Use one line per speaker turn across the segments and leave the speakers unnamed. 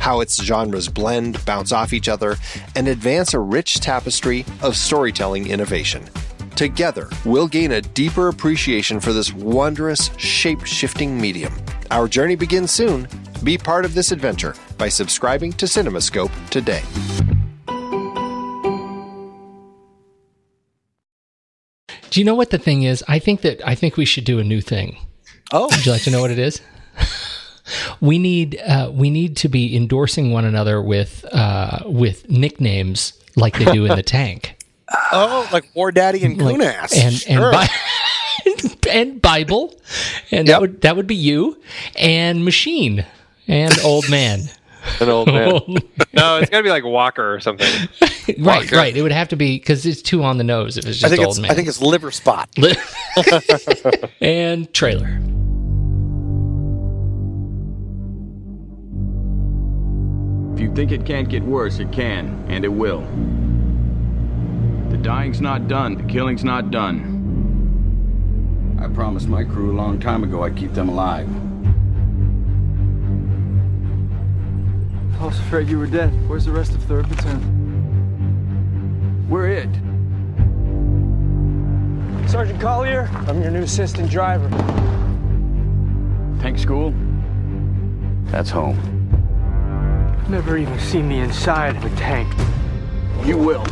how its genres blend, bounce off each other, and advance a rich tapestry of storytelling innovation. Together, we'll gain a deeper appreciation for this wondrous, shape shifting medium. Our journey begins soon. Be part of this adventure by subscribing to CinemaScope today.
Do you know what the thing is? I think that I think we should do a new thing.
Oh,
would you like to know what it is? we need uh, we need to be endorsing one another with uh, with nicknames like they do in the tank.
Oh, like War Daddy and like, Kunas.
And sure. and, Bi- and Bible. And yep. that would that would be you. And Machine. And Old Man.
An old man. no, it's got to be like Walker or something.
right, Walker. right. It would have to be because it's too on the nose if it's just
I think
old
it's,
man.
I think it's liver spot.
and trailer.
Think it can't get worse, it can, and it will. The dying's not done, the killing's not done. I promised my crew a long time ago I'd keep them alive.
I was afraid you were dead. Where's the rest of 3rd Platoon?
We're it.
Sergeant Collier, I'm your new assistant driver.
Tank school? That's home.
Never even seen the inside of a tank.
You will.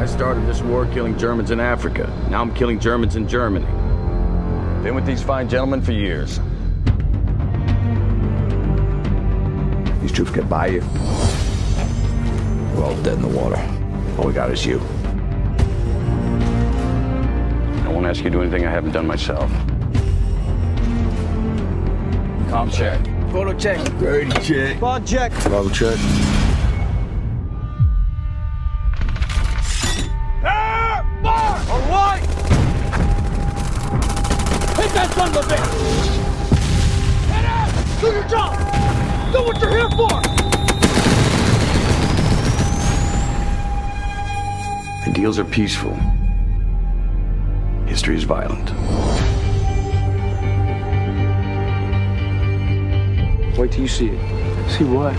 I started this war killing Germans in Africa. Now I'm killing Germans in Germany. Been with these fine gentlemen for years. These troops get by you. We're all dead in the water. All we got is you. I won't ask you to do anything I haven't done myself. Calm check.
Photo check.
Brady check.
Bond check.
Bravo check.
Air! Bar! All right! Hit that son of a bitch! Head out! Do your job! Do what you're here for!
Ideals are peaceful. History is violent.
Wait till you see it.
See what?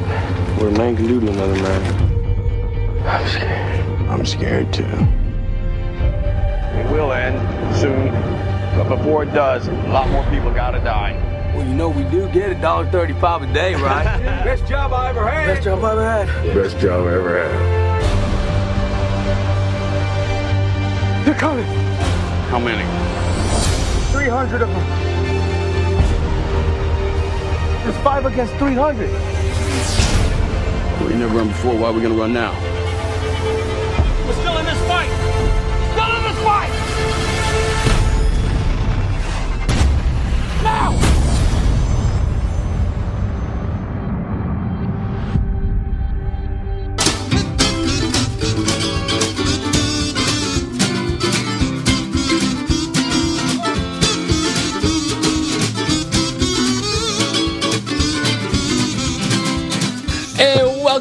What a man can do to another man.
I'm scared.
I'm scared too.
It will end soon, but before it does, a lot more people gotta die.
Well, you know we do get a dollar thirty-five a day, right? Best job I ever had. Best job I ever had.
Best job I ever had.
They're coming.
How many?
Three hundred of them. Five against 300.
We never run before. Why are we gonna run now?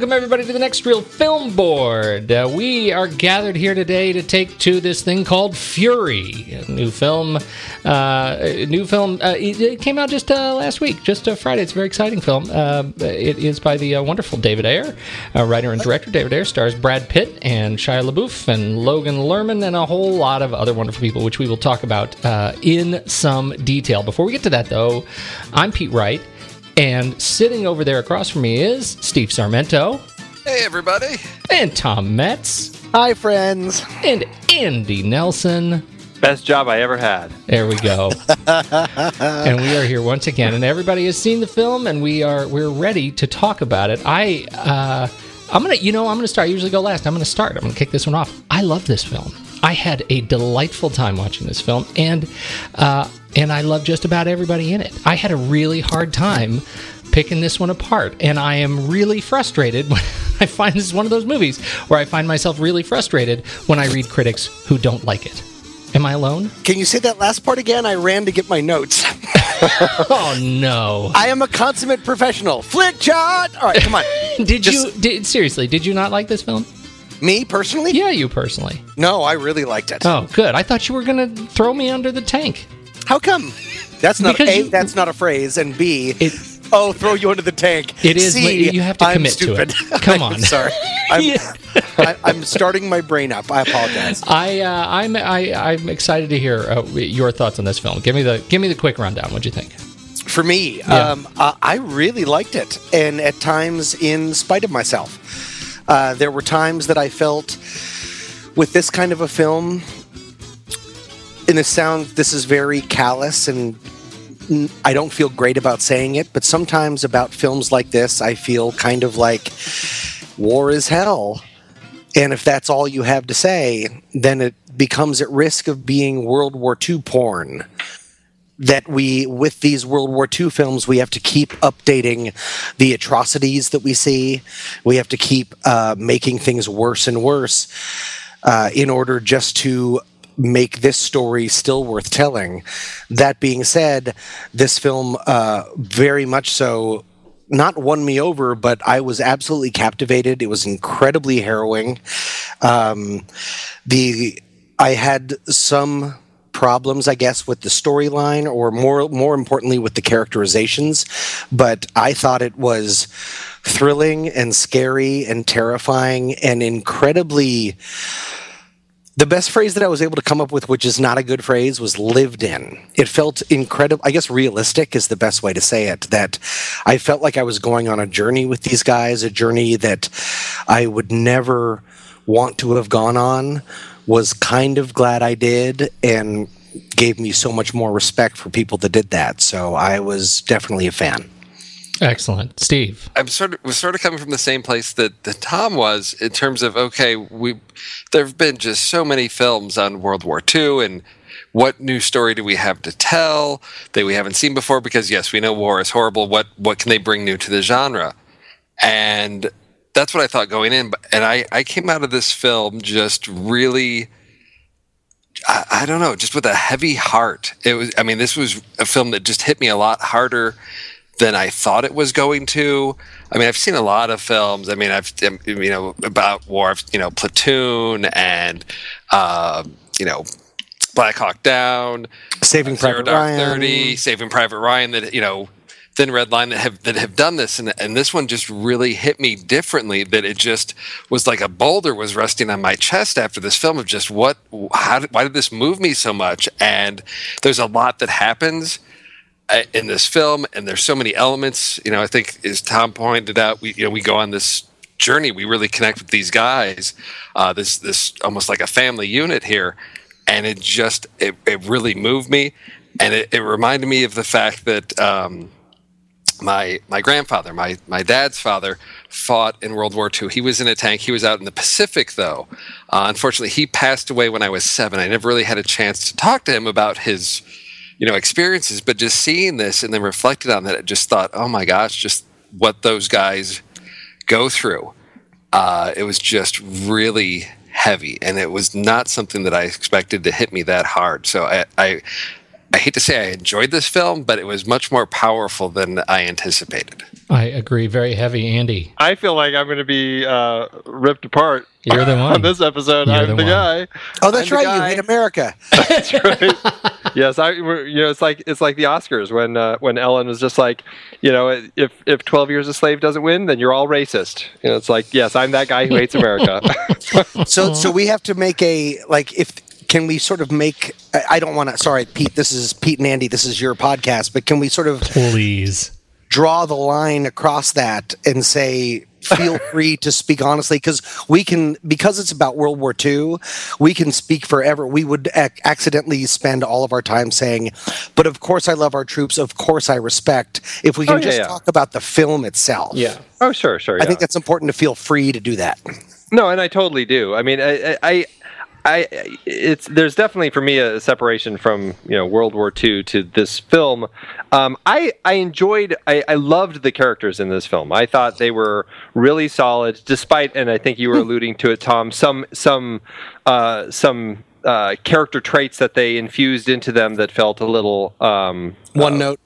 Welcome, everybody, to the Next Reel Film Board. Uh, we are gathered here today to take to this thing called Fury, a new film. Uh, new film. Uh, it, it came out just uh, last week, just uh, Friday. It's a very exciting film. Uh, it is by the wonderful David Ayer, writer and director. David Ayer stars Brad Pitt and Shia LaBeouf and Logan Lerman and a whole lot of other wonderful people, which we will talk about in some detail. Before we get to that, though, I'm Pete Wright. And sitting over there across from me is Steve Sarmento
Hey, everybody.
and Tom Metz
Hi, friends.
and Andy Nelson.
Best job I ever had.
There we go. and we are here once again, and everybody has seen the film, and we are we're ready to talk about it. I uh, I'm gonna you know I'm gonna start. I usually go last. I'm gonna start. I'm gonna kick this one off. I love this film. I had a delightful time watching this film, and uh, and I love just about everybody in it. I had a really hard time picking this one apart, and I am really frustrated when I find this is one of those movies where I find myself really frustrated when I read critics who don't like it. Am I alone?
Can you say that last part again? I ran to get my notes.
Oh no!
I am a consummate professional. Flick shot. All right, come on.
Did
Just-
you did, seriously? Did you not like this film?
Me personally?
Yeah, you personally.
No, I really liked it.
Oh, good. I thought you were gonna throw me under the tank.
How come? That's not
Because
a.
you-
that's not a phrase, and b.
It
oh, throw you under the tank.
It is,
C,
you have to
I'm
commit to it. Come
I'm
on.
sorry. I'm,
Yeah.
I, I'm starting my brain up. I apologize.
I uh, I'm I, I'm excited to hear uh, your thoughts on this film. Give me the give me the quick rundown. What'd you think?
For me,
Yeah.
um, uh, I really liked it, and at times, in spite of myself, uh, there were times that I felt with this kind of a film. In the sound, this is very callous, and I don't feel great about saying it. But sometimes about films like this, I feel kind of like war is hell. And if that's all you have to say, then it becomes at risk of being World War II porn that we with these world war ii films we have to keep updating the atrocities that we see we have to keep uh, making things worse and worse uh, in order just to make this story still worth telling that being said this film uh, very much so not won me over, but I was absolutely captivated. It was incredibly harrowing. Um, the I had some problems, I guess, with the storyline, or more more importantly, with the characterizations. But I thought it was thrilling and scary and terrifying and incredibly. The best phrase that I was able to come up with, which is not a good phrase, was lived in. It felt incredible. I guess realistic is the best way to say it. That I felt like I was going on a journey with these guys, a journey that I would never want to have gone on. Was kind of glad I did, and gave me so much more respect for people that did that. So I was definitely a fan.
Excellent, Steve.
I'm sort of was sort of coming from the same place that, that Tom was in terms of okay, we there have been just so many films on World War II and what new story do we have to tell that we haven't seen before? Because yes, we know war is horrible. What what can they bring new to the genre? And that's what I thought going in. And I, I came out of this film just really I, I don't know, just with a heavy heart. It was I mean, this was a film that just hit me a lot harder than I thought it was going to. I mean, I've seen a lot of films. I mean, I've um, you know about war. You know, Platoon and uh, you know Black Hawk Down,
Saving
Zero
Private
Dark
Ryan.
Thirty, Saving Private Ryan. That you know, Thin Red Line that have that have done this, and and this one just really hit me differently. That it just was like a boulder was resting on my chest after this film of just what, how, why did this move me so much? And there's a lot that happens uh, in this film, and there's so many elements. You know, I think as Tom pointed out, we you know we go on this journey. We really connect with these guys. Uh, this this almost like a family unit here, and it just it, it really moved me, and it, it reminded me of the fact that. Um, my my grandfather, my my dad's father, fought in World War II. He was in a tank. He was out in the Pacific, though. Uh, unfortunately, he passed away when I was seven. I never really had a chance to talk to him about his, you know, experiences. But just seeing this and then reflected on that, I just thought, oh my gosh, just what those guys go through. Uh, it was just really heavy, and it was not something that I expected to hit me that hard. So I, I I hate to say I enjoyed this film, but it was much more powerful than I anticipated.
I agree. Very heavy, Andy.
I feel like I'm going to be uh, ripped apart.
You're the one
on this episode.
You're
I'm
the
the, guy.
Oh, that's
I'm
right.
guy.
You hate America.
That's right. yes, I. we're- You know, it's like it's like the Oscars when uh, when Ellen was just like, you know, if if Twelve Years a Slave doesn't win, then you're all racist. You know, it's like, yes, I'm that guy who hates America.
So, so we have to make a like if can we sort of make? I- I don't want to. Sorry, Pete. This is Pete and Andy. This is your podcast, but can we sort of
Please.
draw the line across that and say feel free to speak honestly because we can because it's about world war ii we can speak forever we would ac- accidentally spend all of our time saying but of course i love our troops of course i respect if we oh, can
Oh, yeah,
just
yeah.
talk about the film itself
Yeah.
oh, sure, sure.
i think that's important to feel free to do that
No, and I totally do. I mean, I, I, I, it's there's definitely for me a separation from you know World War II to this film. Um, I I enjoyed, I, I loved the characters in this film. I thought they were really solid, despite, and I think you were alluding to it, Tom. Some some uh, some. Uh, character traits that they infused into them that felt a little um,
one note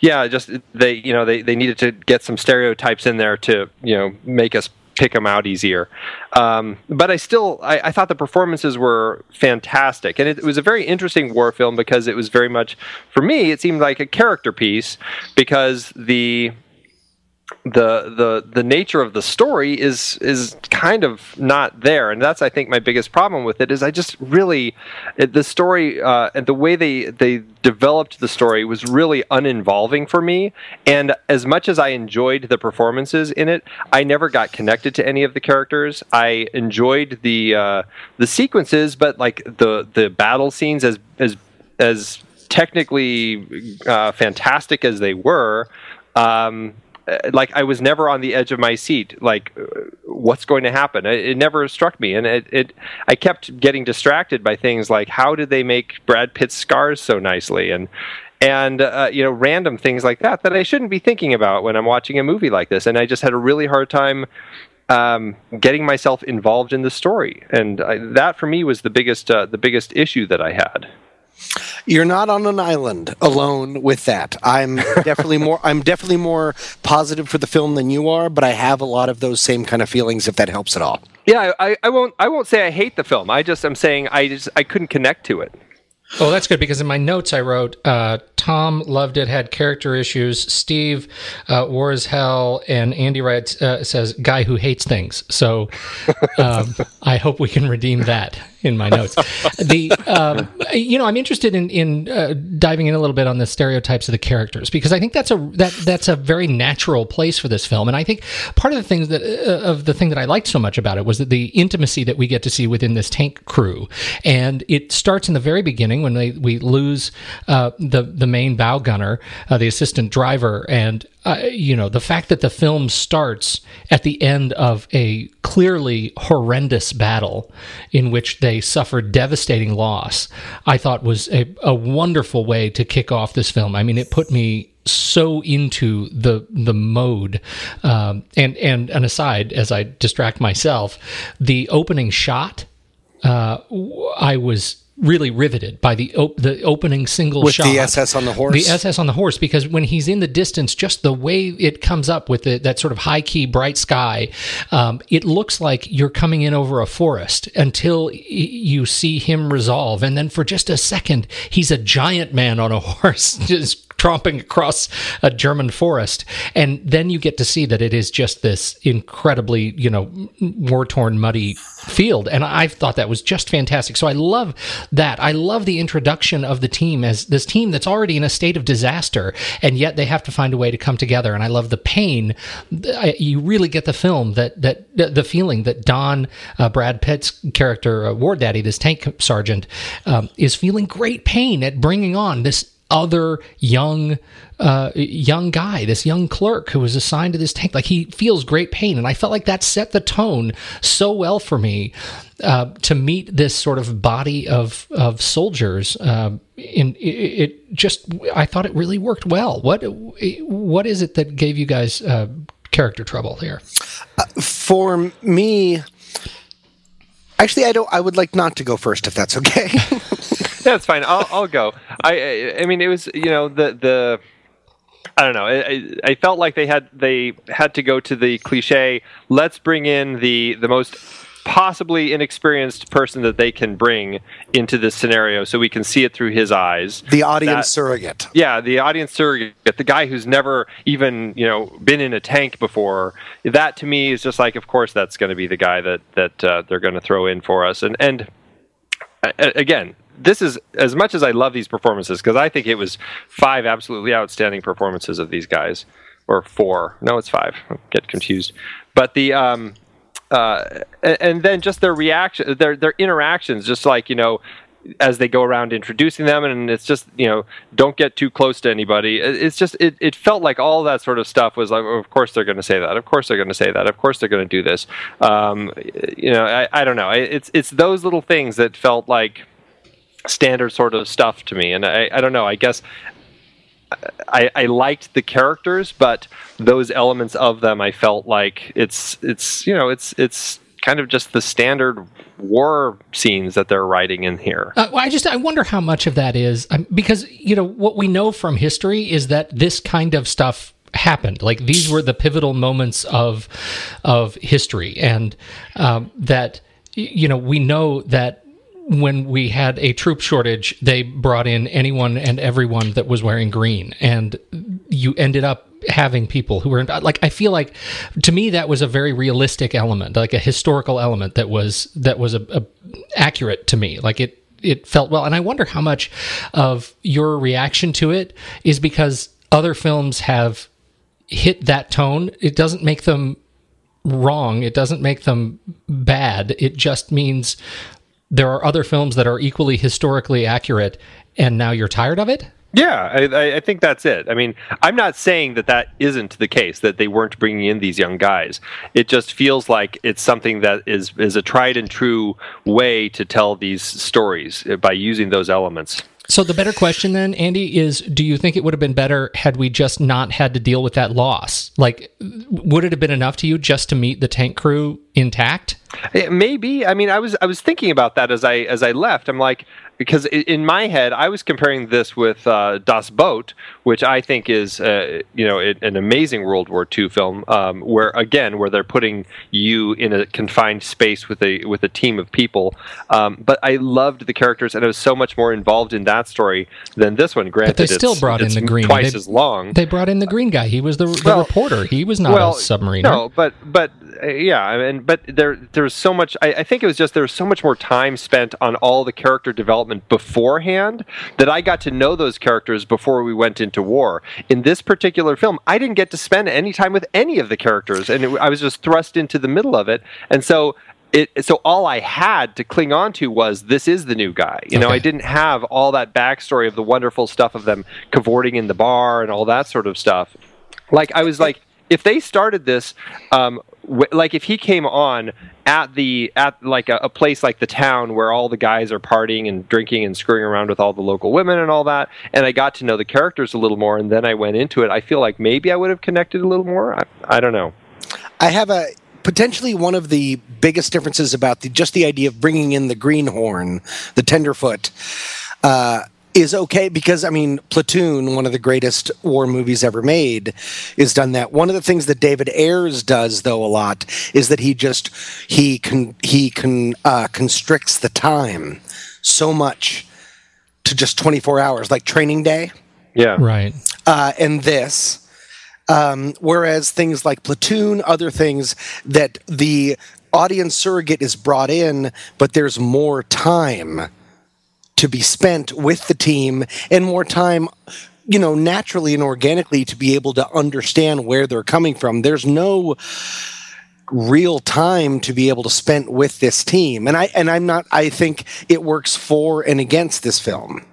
yeah, just they you know they, they needed to get some stereotypes in there to you know make us pick them out easier. Um, but I still I, I thought the performances were fantastic, and it, it was a very interesting war film because it was very much for me it seemed like a character piece because the the the the nature of the story is is kind of not there. And that's i think my biggest problem with it is i just really the story uh, and the way they they developed the story was really uninvolving for me. And as much as i enjoyed the performances in it i never got connected to any of the characters. I enjoyed the uh, the sequences but like the the battle scenes as as as technically uh, fantastic as they were um, like I was never on the edge of my seat. Like, uh, what's going to happen? It, it never struck me, and it, it. I kept getting distracted by things like how did they make Brad Pitt's scars so nicely, and and uh, you know random things like that that I shouldn't be thinking about when I'm watching a movie like this. And I just had a really hard time um, getting myself involved in the story, and I, that for me was the biggest uh, the biggest issue that I had.
You're not on an island alone with that i'm definitely more i'm definitely more positive for the film than you are but i have a lot of those same kind of feelings if that helps at all
Yeah, I, I won't. I won't say I hate the film. I just I'm saying I just I couldn't connect to it.
Oh, that's good because in my notes I wrote uh, Tom loved it, had character issues. Steve uh, war as hell, and Andy writes uh, says guy who hates things. So um, I hope we can redeem that in my notes. The um, you know I'm interested in in uh, diving in a little bit on the stereotypes of the characters because I think that's a that that's a very natural place for this film, and I think part of the things that uh, of the thing that I liked so much about it was that the intimacy that we get to see within this tank crew, and it starts in the very beginning when they we lose uh, the the main bow gunner, uh, the assistant driver, and uh, you know the fact that the film starts at the end of a clearly horrendous battle in which they suffered devastating loss, I thought was a, a wonderful way to kick off this film. I mean, it put me so into the the mode um, and and an aside as I distract myself, the opening shot uh, I was really riveted by the op- the opening single
with
shot.
the ss on the horse?
The SS on the horse because when he's in the distance, just the way it comes up with the, that sort of high key bright sky, um, it looks like you're coming in over a forest until y- you see him resolve, and then for just a second, he's a giant man on a horse just tromping across a German forest, and then you get to see that it is just this incredibly you know war torn muddy field, and I thought that was just fantastic. So I love that. I love the introduction of the team as this team that's already in a state of disaster, and yet they have to find a way to come together. And I love the pain. You really get the film that that the the feeling that Don uh, Brad Pitt's character, uh, War Daddy, this tank sergeant, um, is feeling great pain at bringing on this other young uh, young guy, this young clerk who was assigned to this tank. Like he feels great pain, and I felt like that set the tone so well for me uh, to meet this sort of body of of soldiers. Uh, in it, it just, I thought it really worked well. What what is it that gave you guys uh, character trouble here?
for me actually i don't i would like not to go first if that's okay
That's fine. I'll, I'll go. I, I I mean, it was you know the the. I don't know. I, I- I felt like they had they had to go to the cliche. Let's bring in the the most possibly inexperienced person that they can bring into this scenario, so we can see it through his eyes.
The audience
That-
surrogate.
Yeah, the audience surrogate, the guy who's never even you know been in a tank before. That to me is just like, of course, that's going to be the guy that that uh, they're going to throw in for us. And and uh, again, this is as much as I love these performances because I think it was five absolutely outstanding performances of these guys, or four. No, it's five. I get confused. But the um, uh, and, then just their reaction, their their interactions, just like you know, as they go around introducing them, and it's just you know, don't get too close to anybody. It's just it, it felt like all that sort of stuff was like, of course they're going to say that, of course they're going to say that, of course they're going to do this. Um, you know, I, I don't know. It's it's those little things that felt like standard sort of stuff to me, and I, I don't know. I guess I, I liked the characters, but those elements of them, I felt like it's it's you know it's it's kind of just the standard war scenes that they're writing in here.
Uh, well, I just I wonder how much of that is um, because you know what we know from history is that this kind of stuff happened. Like these were the pivotal moments of of history, and um, that you know we know that when we had a troop shortage, they brought in anyone and everyone that was wearing green, and you ended up having people who were like I feel like to me that was a very realistic element, like a historical element that was that was a, a accurate to me. Like it it felt well, and I wonder how much of your reaction to it is because other films have hit that tone. It doesn't make them wrong. It doesn't make them bad. It just means there are other films that are equally historically accurate, and now you're tired of it.
Yeah, I, I- think that's it. I mean, I'm not saying that that isn't the case that they weren't bringing in these young guys. It just feels like it's something that is is a tried and true way to tell these stories uh, by using those elements.
So the better question then, Andy, is do you think it would have been better had we just not had to deal with that loss? Like, would it have been enough to you just to meet the tank crew intact?
Maybe. I mean, I was I was thinking about that as I as I left. I'm like, because in my head, I was comparing this with uh, Das Boot, which I think is uh, you know it, an amazing World War II film, um, where again where they're putting you in a confined space with a with a team of people. Um, but I loved the characters, and I was so much more involved in that story than this one. Granted,
But they still brought in the green.
twice
They-
as long.
They brought in the green guy. He was the, the
Well-
reporter. He was not a submariner.
No, but but uh, yeah, I mean, but there there was so much. I, I think it was just there was so much more time spent on all the character development beforehand that I got to know those characters before we went into war. In this particular film, I didn't get to spend any time with any of the characters, and it, I was just thrust into the middle of it, and so. It, so all I had to cling on to was this is the new guy. You know,
Okay.
I didn't have all that backstory of the wonderful stuff of them cavorting in the bar and all that sort of stuff like I was like, if they started this, um, like if he came on at the at like a, a place like the town where all the guys are partying and drinking and screwing around with all the local women and all that, and I got to know the characters a little more, and then I went into it, I feel like maybe I would have connected a little more. I, I don't know.
I have a potentially one of the biggest differences about the just the idea of bringing in the greenhorn, the tenderfoot, uh, is okay because I mean Platoon, one of the greatest war movies ever made, is done that. One of the things that David Ayers does though a lot is that he just he can he can uh, constricts the time so much to just 24 hours like training day
Yeah,
Right.
uh, and this. Um, whereas things like Platoon, other things that the audience surrogate is brought in, but there's more time to be spent with the team and more time, you know, naturally and organically to be able to understand where they're coming from. There's no real time to be able to spend with this team. And I and I'm not I think it works for and against this film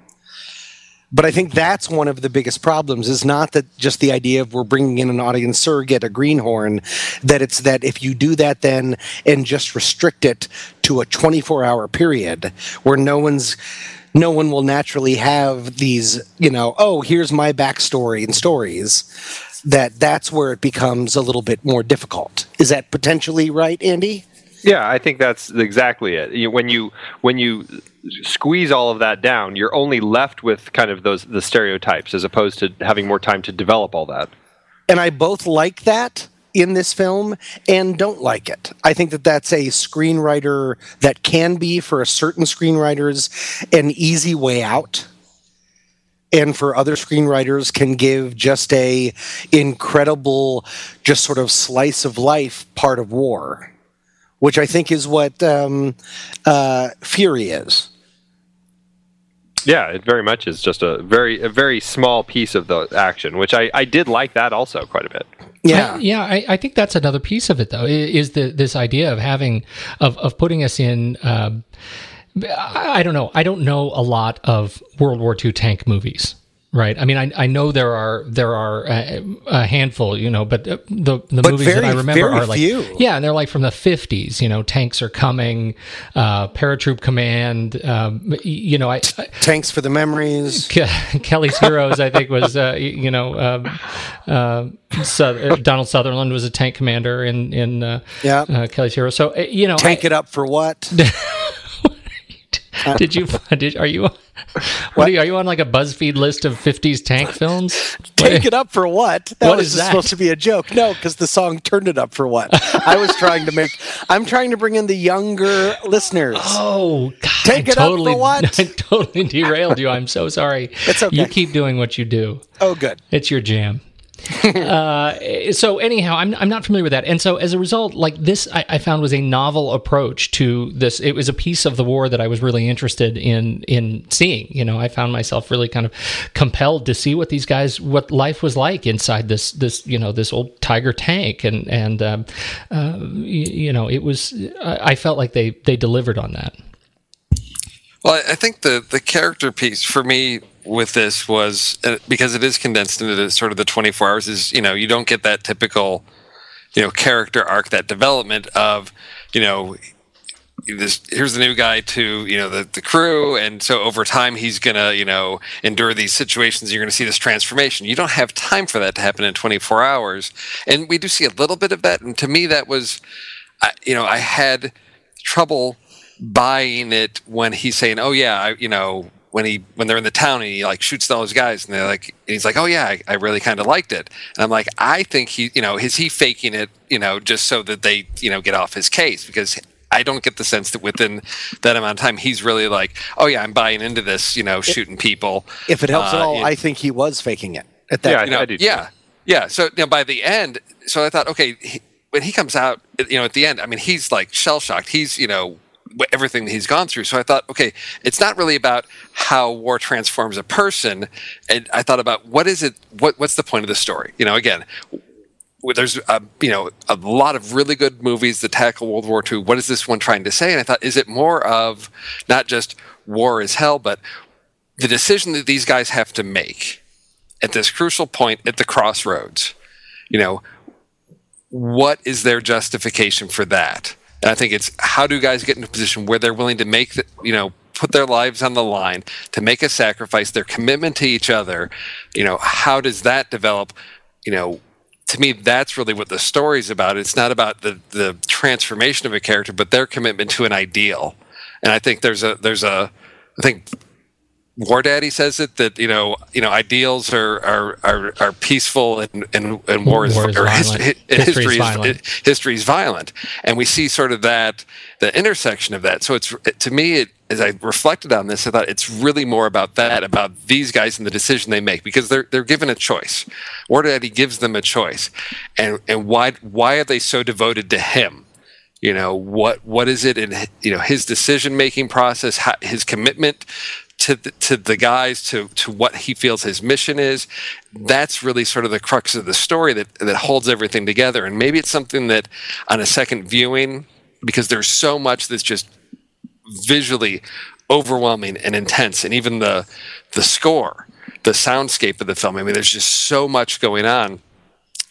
but I think that's one of the biggest problems is not that just the idea of we're bringing in an audience surrogate, a greenhorn, that it's that if you do that then and just restrict it to a 24 hour period where no one's no one will naturally have these, you know, oh, here's my backstory and stories. That that's where it becomes a little bit more difficult. Is that potentially right, Andy?
Yeah, I think that's exactly it. You, when you when you squeeze all of that down, you're only left with kind of those the stereotypes as opposed to having more time to develop all that.
And I both like that in this film and don't like it. I think that that's a screenwriter that can be for a certain screenwriters an easy way out and for other screenwriters can give just a incredible just sort of slice of life part of war which i think is what um, uh, fury is
Yeah, it very much is just a very a very small piece of the action, which I, I did like that also quite a bit.
Yeah
I, yeah, I, I think that's another piece of it, though, is the this idea of having of of putting us in. Um, I I don't know. I don't know a lot of World War II tank movies. Right. I mean, I, I know there are there are a, a handful, you know, but uh, the the
But
movies that I remember are like
few.
yeah, and they're like from the fifties. You know, tanks are coming, uh, paratroop command. Um, you know, I, I
thanks for the memories
Ke- Kelly's Heroes, I think, was uh, you know um, uh, Su- Donald Sutherland was a tank commander in in uh,
Yeah.
uh, Kelly's Heroes. So uh, you know,
tank
I-
it up for what
did you did are you what are you, are you on like a BuzzFeed list of '50s tank films?
Take it up for what? That
What
was
that?
supposed to be a joke. No, because the song turned it up for what? I was trying to make. I'm trying to bring in the younger listeners.
Oh, God,
Take
I
it up for what?
I totally derailed you. I'm so sorry.
It's okay.
You keep doing what you do.
Oh, good.
It's your jam. uh, so anyhow, I'm I'm not familiar with that, and so as a result, like this, I, I found was a novel approach to this. It was a piece of the war that I was really interested in in seeing. You know, I found myself really kind of compelled to see what these guys, what life was like inside this this you know this old Tiger tank, and and um, uh, you, you know, it was. I, I felt like they they delivered on that.
Well, I I think the the character piece for me with this was uh, because it is condensed into the, sort of the 24 hours. Is you know you don't get that typical you know character arc, that development of you know this here's the new guy to you know the, the crew and so over time he's gonna you know endure these situations you're gonna see this transformation you don't have time for that to happen in 24 hours and we do see a little bit of that and to me that was I, you know i had trouble buying it when he's saying oh yeah I, you know when he when they're in the town and he like shoots all those guys and they're like and he's like oh yeah I, I really kind of liked it and I'm like I think he you know is he faking it you know just so that they you know get off his case because I don't get the sense that within that amount of time he's really like oh yeah I'm buying into this you know shooting people
If it helps at
Uh,
all,
yeah.
I think he was faking it at that.
Yeah,
point.
you know,
I do too.
yeah, yeah. So you know, by the end, so I thought, okay, he, when he comes out, you know, at the end, I mean, he's like shell shocked. He's you know wh- everything that he's gone through. So I thought, okay, it's not really about how war transforms a person. And I thought about what is it? What what's the point of the story? You know, again. There's a, you know a lot of really good movies that tackle World War II. What is this one trying to say? And I thought, is it more of not just war is hell, but the decision that these guys have to make at this crucial point at the crossroads you know what is their justification for that and i think it's how do guys get in a position where they're willing to make the, you know put their lives on the line to make a sacrifice their commitment to each other? You know how does that develop? You know to me that's really what the story's about. It's not about the the transformation of a character but their commitment to an ideal. And i think there's a there's a i think War Daddy says it that you know you know ideals are are are, are peaceful and, and and war is,
War is
or
violent.
his-
History
history is
violent.
history is violent. And we see sort of that the intersection of that. So it's to me it, as I reflected on this I thought it's really more about that about these guys and the decision they make because they're they're given a choice. War Daddy gives them a choice. And and why why are they so devoted to him? You know what what is it in you know his decision making process how, his commitment to the, to the guys to to what he feels his mission is that's really sort of the crux of the story that that holds everything together. And maybe it's something that on a second viewing because there's so much that's just visually overwhelming and intense and even the the score the soundscape of the film. I mean there's just so much going on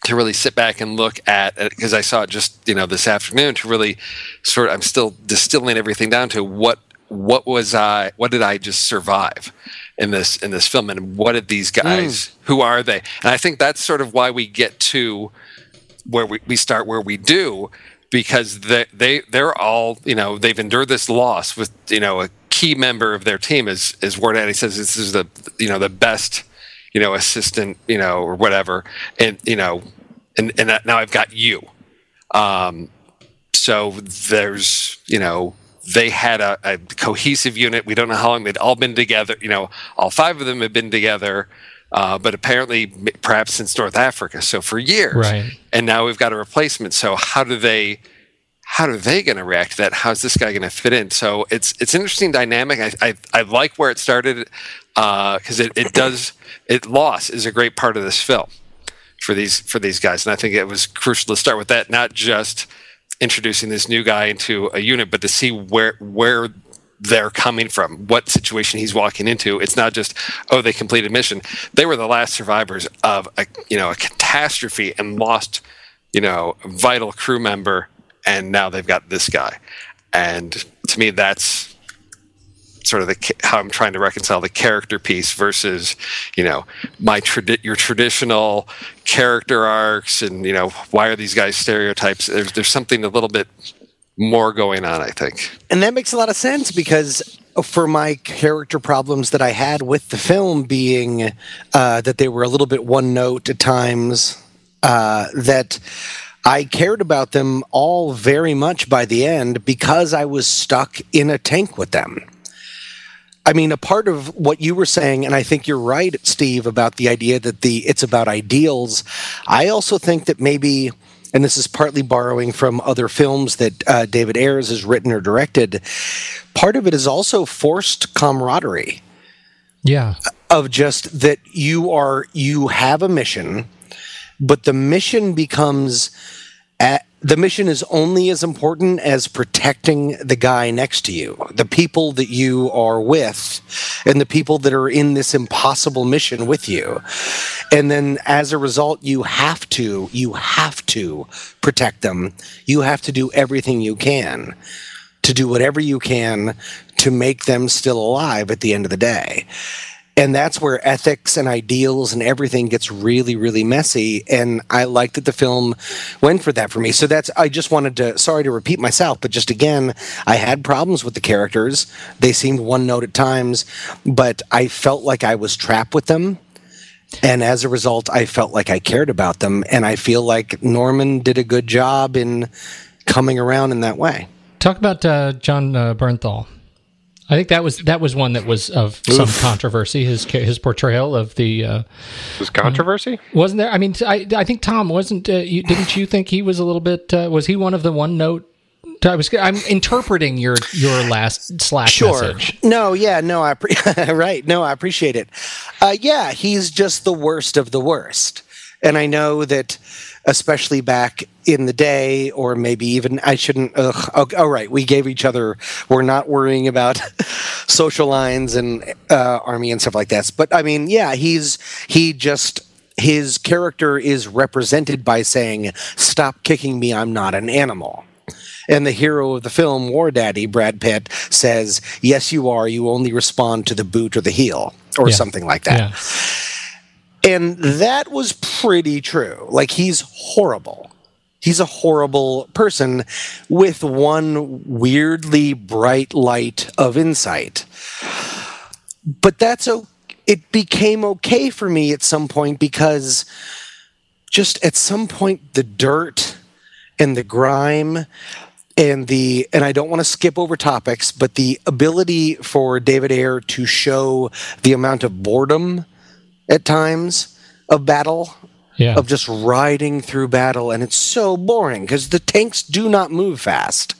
to really sit back and look at uh, because I saw it just you know this afternoon to really sort of I'm still distilling everything down to what what was I what did I just survive in this in this film? And what did these guys who are they? And I think that's sort of why we get to where we, we start where we do because they they they're all you know they've endured this loss with you know a key member of their team as as War Daddy says this is the you know the best you know assistant you know or whatever. And you know and and that, now I've got you. Um so there's you know they had a, a cohesive unit we don't know how long they'd all been together you know all five of them had been together uh, but apparently perhaps since North Africa so for years
Right.
and now we've got a replacement so how do they how are they going to react to that? How's this guy going to fit in? So it's it's an interesting dynamic. I I, I like where it started because it, it does it loss is a great part of this film for these for these guys, and I think it was crucial to start with that, not just introducing this new guy into a unit, but to see where where they're coming from, what situation he's walking into. It's not just oh they completed mission. They were the last survivors of a you know a catastrophe and lost you know vital crew member, and now they've got this guy. And to me, that's sort of the how I'm trying to reconcile the character piece versus you know my tradi- your traditional character arcs and you know why are these guys stereotypes there's there's something a little bit more going on I think
And that makes a lot of sense because for my character problems that I had with the film being uh, that they were a little bit one note at times, uh, that I cared about them all very much by the end because I was stuck in a tank with them. I mean, a part of what you were saying, and I think you're right, Steve, about the idea that the it's about ideals. I also think that maybe, and this is partly borrowing from other films that uh, David Ayers has written or directed. Part of it is also forced camaraderie
Yeah.
of just that you are you have a mission, but the mission becomes at, the mission is only as important as protecting the guy next to you, the people that you are with, and the people that are in this impossible mission with you. And then as a result, you have to, you have to protect them. You have to do everything you can to do whatever you can to make them still alive at the end of the day. And that's where ethics and ideals and everything gets really, really messy. And I like that the film went for that for me. So that's, I just wanted to, sorry to repeat myself, but just again, I had problems with the characters. They seemed one note at times, but I felt like I was trapped with them. And as a result, I felt like I cared about them. And I feel like Norman did a good job in coming around in that way.
Talk about uh, Jon uh, Bernthal. I think that was that was one that was of some controversy. His his portrayal of the uh,
Was controversy?
wasn't there. I mean, I I think Tom wasn't. Uh, you, didn't you think he was a little bit? Uh, was he one of the one note? I was. I'm interpreting your your last slash message.
No, yeah, no, I pre- right. No, I appreciate it. Uh, yeah, he's just the worst of the worst, and I know that, especially back in the day, or maybe even I shouldn't. Ugh, oh, oh, right, we gave each other. We're not worrying about social lines and uh, army and stuff like that. But I mean, yeah, he's he just. His character is represented by saying, "Stop kicking me! I'm not an animal." And the hero of the film, War Daddy, Brad Pitt, says, Yes, you are. You only respond to the boot or the heel, or
Yeah.
something like that.
Yeah.
And that was pretty true. Like, he's horrible. He's a horrible person with one weirdly bright light of insight. But that's o- it became okay for me at some point because just at some point the dirt and the grime and the and I don't want to skip over topics, but the ability for David Ayer to show the amount of boredom at times of battle
Yeah.
of just riding through battle and it's so boring because the tanks do not move fast.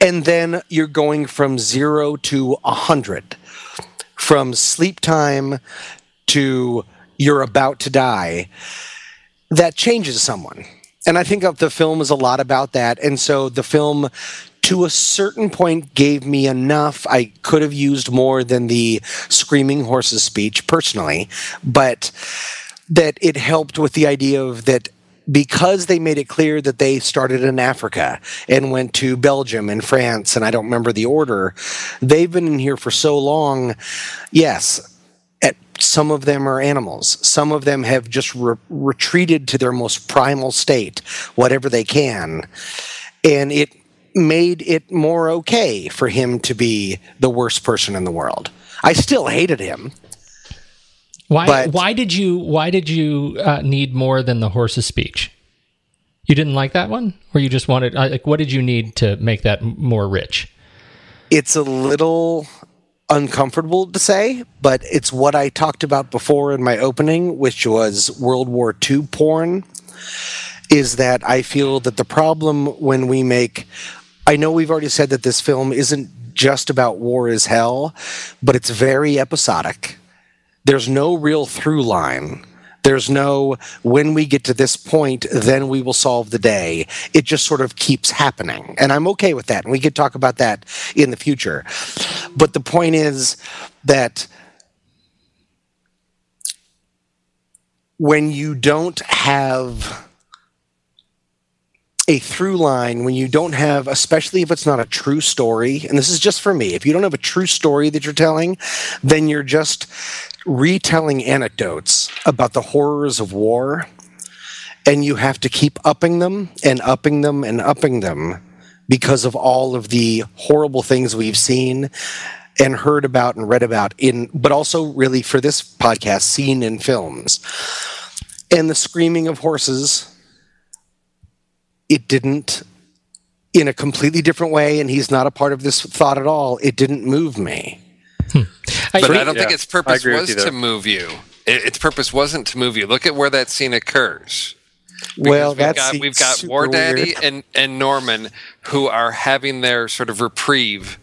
And then you're going from zero to a hundred from sleep time to you're about to die. That changes someone. And i think of the film is a lot about that. And so the film to a certain point gave me enough i could have used more than the screaming horses speech personally but that it helped with the idea of that because they made it clear that they started in Africa and went to Belgium and France, and I don't remember the order, they've been in here for so long. Yes, some of them are animals. Some of them have just re- retreated to their most primal state, whatever they can. And it made it more okay for him to be the worst person in the world. I still hated him.
Why?
But-
why did you? Why did you uh, need more than the horse's speech? You didn't like that one, or you just wanted? uh, Like, what did you need to make that more rich?
It's a little uncomfortable to say, but it's what I talked about before in my opening, which was World War II porn. Is that I feel that the problem when we make, I know we've already said that this film isn't just about war is hell, but it's very episodic. There's no real through line. There's no, when we get to this point, then we will solve the day. It just sort of keeps happening. And I'm okay with that. And we could talk about that in the future. But the point is that when you don't have a through line when you don't have especially if it's not a true story and this is just for me if you don't have a true story that you're telling then you're just retelling anecdotes about the horrors of war and you have to keep upping them and upping them and upping them because of all of the horrible things we've seen and heard about and read about in but also really for this podcast seen in films. And the screaming of horses it didn't in a completely different way and he's not a part of this thought at all it didn't move me hmm.
I,
But I don't think its purpose was to move you. It, its purpose wasn't to move you. Look at where that scene occurs.
well
Because we've
that's
got, we've got War Daddy and, and Norman who are having their sort of reprieve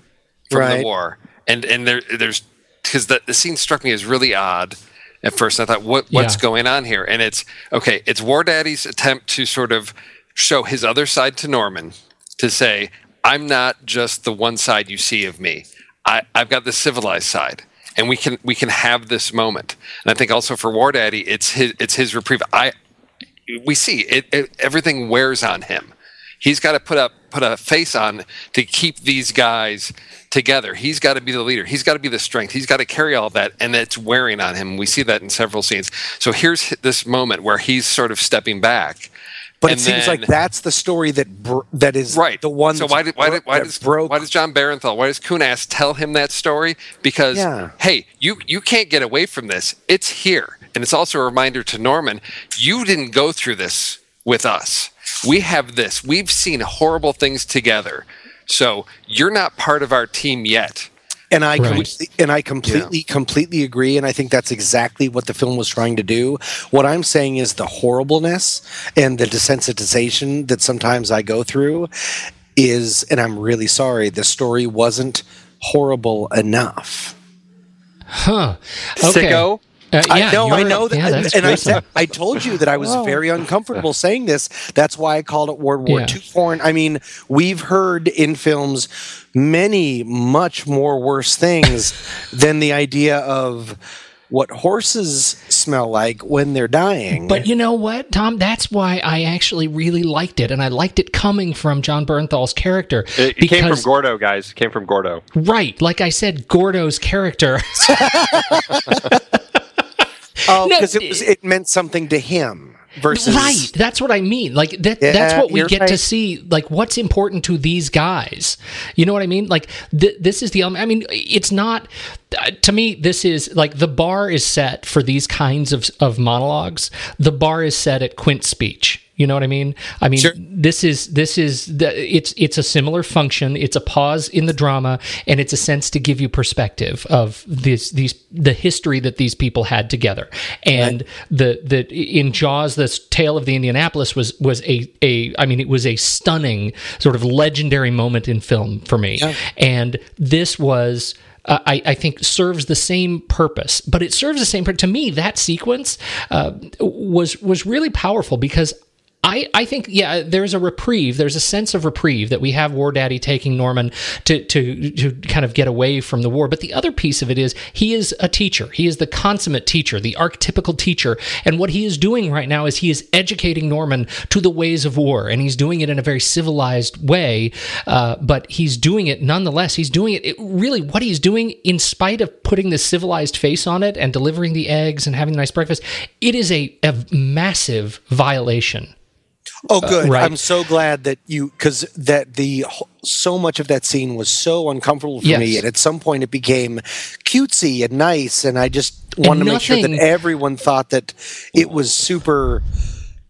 from
Right.
the war, and and there there's because the the scene struck me as really odd at first. I thought, what what's
Yeah.
going on here? And it's okay. It's War Daddy's attempt to sort of show his other side to Norman to say, I'm not just the one side you see of me. I, I've got the civilized side. And we can we can have this moment, and I think also for War Daddy, it's his it's his reprieve. I we see it, it everything wears on him he's got to put up put a face on to keep these guys together he's got to be the leader he's got to be the strength he's got to carry all that and it's wearing on him we see that in several scenes so here's this moment where he's sort of stepping back
but it seems
then-
like that's the story that br- that is
right.
the one
so why did why, did, why
that
does
broke
why does Jon Bernthal why does Coon-Ass tell him that story? Because
Yeah.
hey you you can't get away from this. It's here. And it's also a reminder to norman you didn't go through this with us. We have this. We've seen horrible things together. So you're not part of our team yet
and I
Right.
com- and I completely completely agree and I think that's exactly what the film was trying to do. What I'm saying is the horribleness and the desensitization that sometimes I go through is and I'm really sorry the story wasn't horrible enough.
huh? Okay.
Sicko.
Uh, yeah,
I know, I know that,
yeah, that's
and I said, I told you that I was very uncomfortable saying this. That's why I called it World War
Yeah.
II porn. I mean, we've heard in films many much more worse things than the idea of what horses smell like when they're dying.
But you know what, Tom? That's why I actually really liked it, and I liked it coming from Jon Bernthal's character.
It, it came from
because-
Gordo, guys. It came from Gordo.
Right, like I said, Gordo's character.
oh,
no,
because it was it meant something to him versus
right, that's what I mean. Like that. that's what we get to see. Like what's important to these guys. You know what I mean? Like th- this is the. element- I mean, it's not. Uh, to me, this is like the bar is set for these kinds of of monologues. The bar is set at Quint's speech. You know what I mean? I mean,
Sure.
this is this is the, it's it's a similar function. It's a pause in the drama, and it's a sense to give you perspective of this these the history that these people had together. And the the in Jaws, this tale of the Indianapolis was was a a I mean, it was a stunning sort of legendary moment in film for me. And this was. Uh, I, I think serves the same purpose, but it serves the same. pur- To me, that sequence uh, was was really powerful because I, I think yeah, there's a reprieve. There's a sense of reprieve that we have War Daddy taking Norman to to to kind of get away from the war. But the other piece of it is he is a teacher. He is the consummate teacher, the archetypical teacher. And what he is doing right now is he is educating Norman to the ways of war, and he's doing it in a very civilized way. Uh, but he's doing it nonetheless. He's doing it, it really what he's doing in spite of putting the civilized face on it and delivering the eggs and having a nice breakfast. It is a, a massive violation
Oh, uh, good.
right.
I'm so glad that you because that the so much of that scene was so uncomfortable for
Yes.
me, and at some point it became cutesy and nice, and I just wanted to make sure that everyone thought that it was super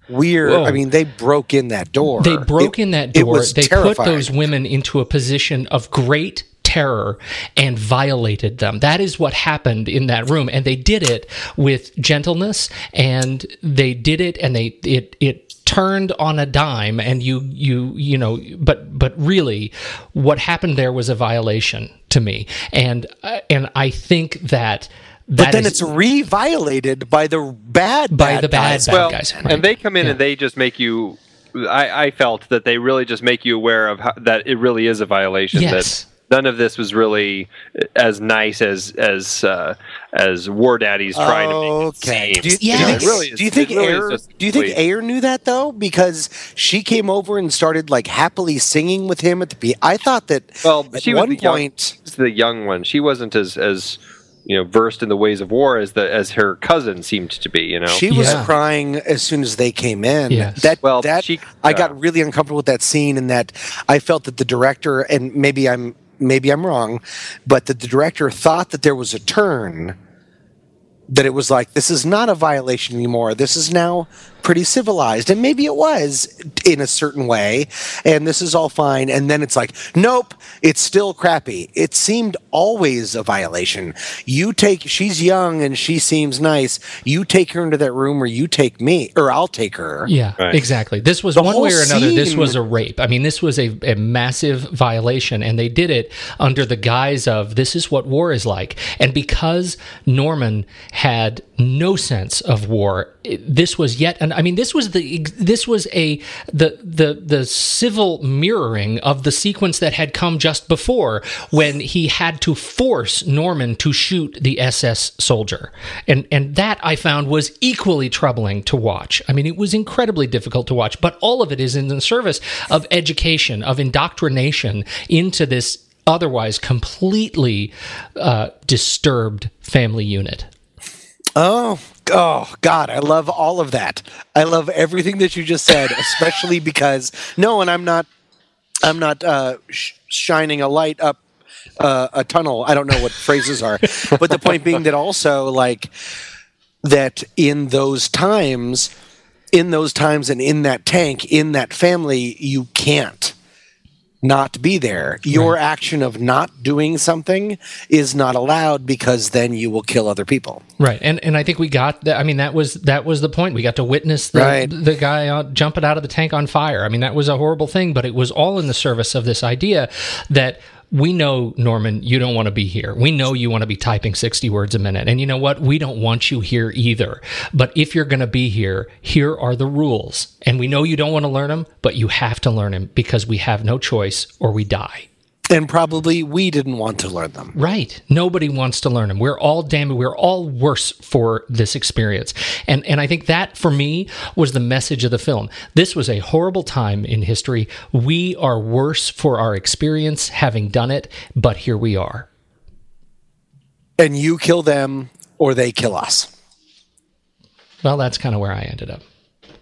weird.
Whoa.
I mean, they broke in that door.
They broke
It-
in that door. They put those women into a position of great terror and violated them. That is what happened in that room and they did it with gentleness and they did it and they it it turned on a dime and you you you know but but really what happened there was a violation to me and uh, and I think that
But then
is-
it's re-violated by the bad
By
bad
the bad
guys.
bad
well,
guys, right.
and they come in
Yeah.
and they just make you. I, I felt that they really just make you aware of how, that it really is a violation.
Yes.
That none of this was really as nice as as uh, as War Daddy's trying to make
Okay.
it seem.
Do you,
Yeah.
you
Yes.
think,
It really is-
do you think
really is
Ayer?
just
Do you think
complete-
Ayer knew that though? Because she came over and started like happily singing with him at the. Be- I thought that.
Well,
at
she was
one
the
point.
She's the young one. She wasn't as as you know versed in the ways of war as the as her cousin seemed to be. You know,
She was
Yeah.
crying as soon as they came in.
Yes.
That
Well,
that
she-
I
uh,
got really uncomfortable with that scene, and that I felt that the director, and maybe I'm maybe I'm wrong, but that the director thought that there was a turn. That it was like this is not a violation anymore. This is now pretty civilized, and maybe it was in a certain way, and this is all fine. And then it's like, nope, it's still crappy. It seemed always a violation. You take she's young and she seems nice. You take her into that room, or you take me, or I'll take her.
Yeah,
Right.
exactly. This was
The
one way or another. This was a rape. I mean, this was a, a massive violation, and they did it under the guise of this is what war is like. And because Norman had no sense of war, it- this was yet. And I mean, this was the this was a the the the civil mirroring of the sequence that had come just before when he had to force Norman to shoot the SS soldier, and and that I found was equally troubling to watch. I mean, it was incredibly difficult to watch, but all of it is in the service of education, of indoctrination into this otherwise completely uh, disturbed family unit.
Oh, oh God, I love all of that. I love everything that you just said, especially because no, and I'm not, I'm not uh, sh- shining a light up uh, a tunnel. I don't know what phrases are, but the point being that also like that in those times, in those times, and in that tank, in that family, you can't not be there. Your action of not doing something is not allowed because then you will kill other people.
Right, and and I think we got that. I mean, that was that was the point. We got to witness the
Right.
the guy jumping out of the tank on fire. I mean, that was a horrible thing, but it was all in the service of this idea that we know Norman, you don't want to be here. We know you want to be typing sixty words a minute, and you know what? We don't want you here either. But if you're going to be here, here are the rules, and we know you don't want to learn them, but you have to learn them because we have no choice or we die.
And probably we didn't want to learn them.
Right. Nobody wants to learn them. We're all damn we're all worse for this experience. And and I think that for me was the message of the film. This was a horrible time in history. We are worse for our experience having done it, but here we are.
And you kill them or they kill us.
Well, that's kind of where I ended up.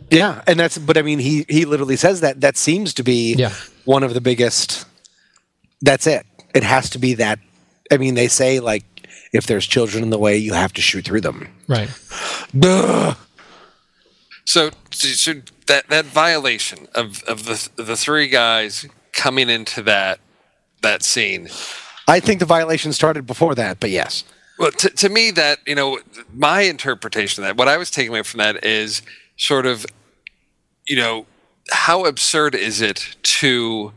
Yeah, and that's but I mean he he literally says that that seems to be
Yeah.
one of the biggest that's it. It has to be that I mean they say like if there's children in the way you have to shoot through them.
Right.
Duh.
So, so that that violation of of the the three guys coming into that that scene.
I think the violation started before that, but yes.
Well, to, to me, that you know, my interpretation of that, what I was taking away from that is sort of, you know, how absurd is it to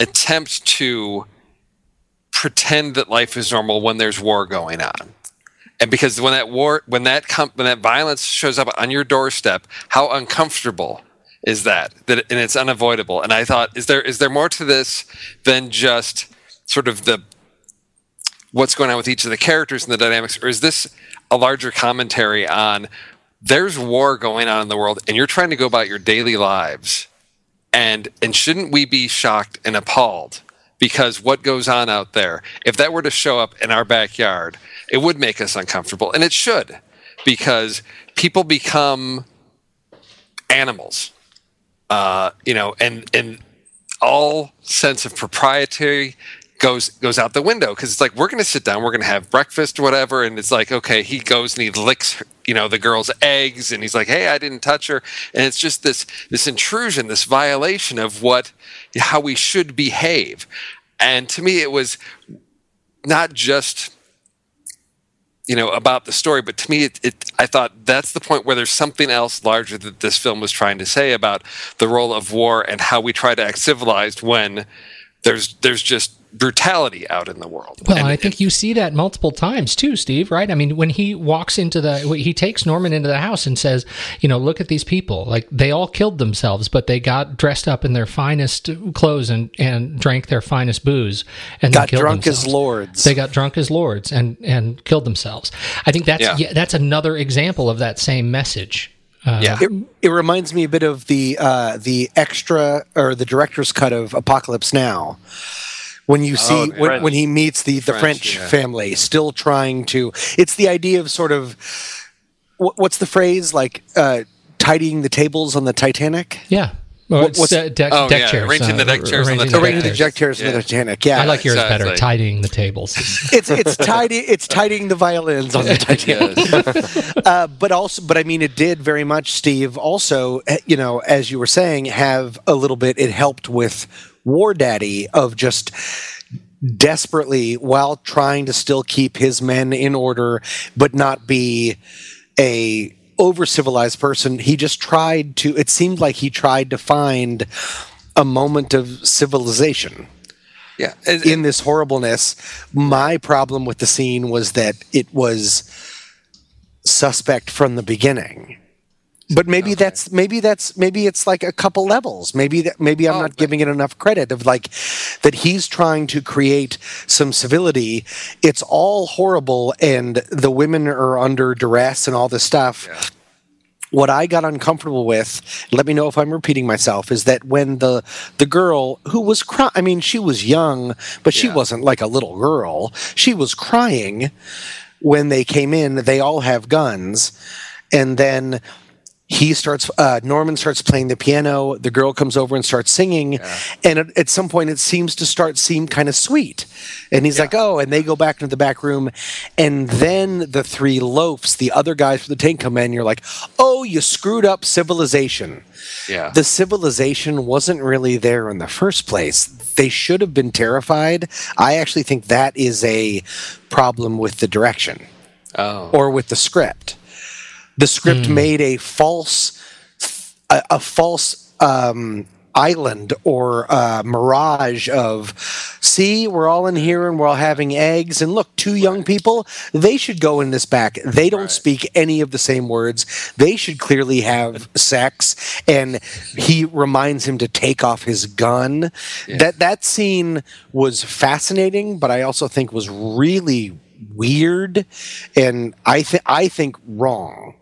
attempt to pretend that life is normal when there's war going on? And because when that war, when that com- when that violence shows up on your doorstep, how uncomfortable is that that and it's unavoidable. And I thought, is there is there more to this than just sort of the what's going on with each of the characters and the dynamics, or is this a larger commentary on there's war going on in the world and you're trying to go about your daily lives and and shouldn't we be shocked and appalled? Because what goes on out there if that were to show up in our backyard it would make us uncomfortable. And it should because people become animals. Uh, you know and and all sense of proprietary goes goes out the window because it's like we're going to sit down we're going to have breakfast or whatever and it's like okay he goes and he licks you know the girl's eggs and he's like hey i didn't touch her. And it's just this this intrusion this violation of what how we should behave. And to me it was not just you know about the story but to me it, it i thought that's the point where there's something else larger that this film was trying to say about the role of war and how we try to act civilized when there's there's just brutality out in the world.
Well,
And-
I think you see that multiple times too, Steve. Right? I mean, when he walks into the, he takes Norman into the house and says, "You know, look at these people. Like they all killed themselves, but they got dressed up in their finest clothes and and drank their finest booze and then
Got
killed
drunk as lords.
They got drunk as lords and and killed themselves. I think that's
Yeah.
yeah, that's another example of that same message. Uh,
yeah.
It, it reminds me a bit of the uh, the extra or the director's cut of Apocalypse Now. When you see
the
when, when he meets the, the
French,
French,
yeah.
family, still trying to. It's the idea of sort of what, what's the phrase like uh, tidying the tables on the Titanic,
yeah. Well,
What- what's-
uh, deck,
Oh,
deck
yeah,
chairs.
arranging the deck chairs on the
arranging
Titanic.
arranging the deck chairs on the Titanic. Yeah,
I like yours better. Tidying the tables.
it's it's tidy it's tidying the violins on the Titanic. Uh, but also, but I mean, it did very much, Steve. Also, eh, you know, as you were saying, have a little bit. It helped with War Daddy of just desperately while trying to still keep his men in order, but not be a over civilized person. He just tried to. It seemed like he tried to find a moment of civilization
yeah. And-
in this horribleness. My problem with the scene was that it was suspect from the beginning. But maybe that's maybe that's maybe it's like a couple levels. Maybe that maybe I'm
Oh,
not
but-
giving it enough credit of like that he's trying to create some civility. It's all horrible and the women are under duress and all this stuff
Yeah.
what I got uncomfortable with, let me know if I'm repeating myself, is that when the the girl who was crying, I mean, she was young, but she
Yeah.
wasn't like a little girl. She was crying when they came in. They all have guns, and then he starts. Uh, Norman starts playing the piano. The girl comes over and starts singing, and at, at some point, it seems to start seem kind of sweet. And he's like, "Oh," and they go back into the back room, and then the three loafs, the other guys from the tank come in. You're like, "Oh, you screwed up civilization."
yeah.
The civilization wasn't really there in the first place. They should have been terrified. I actually think that is a problem with the direction
oh.
or with the script. The script made a false, a, a false um, island or uh, mirage of, see, we're all in here and we're all having eggs, and look, two young people, they should go in this back. They don't speak any of the same words. They should clearly have sex, and he reminds him to take off his gun. That that scene was fascinating, but I also think was really weird and I think I think wrong.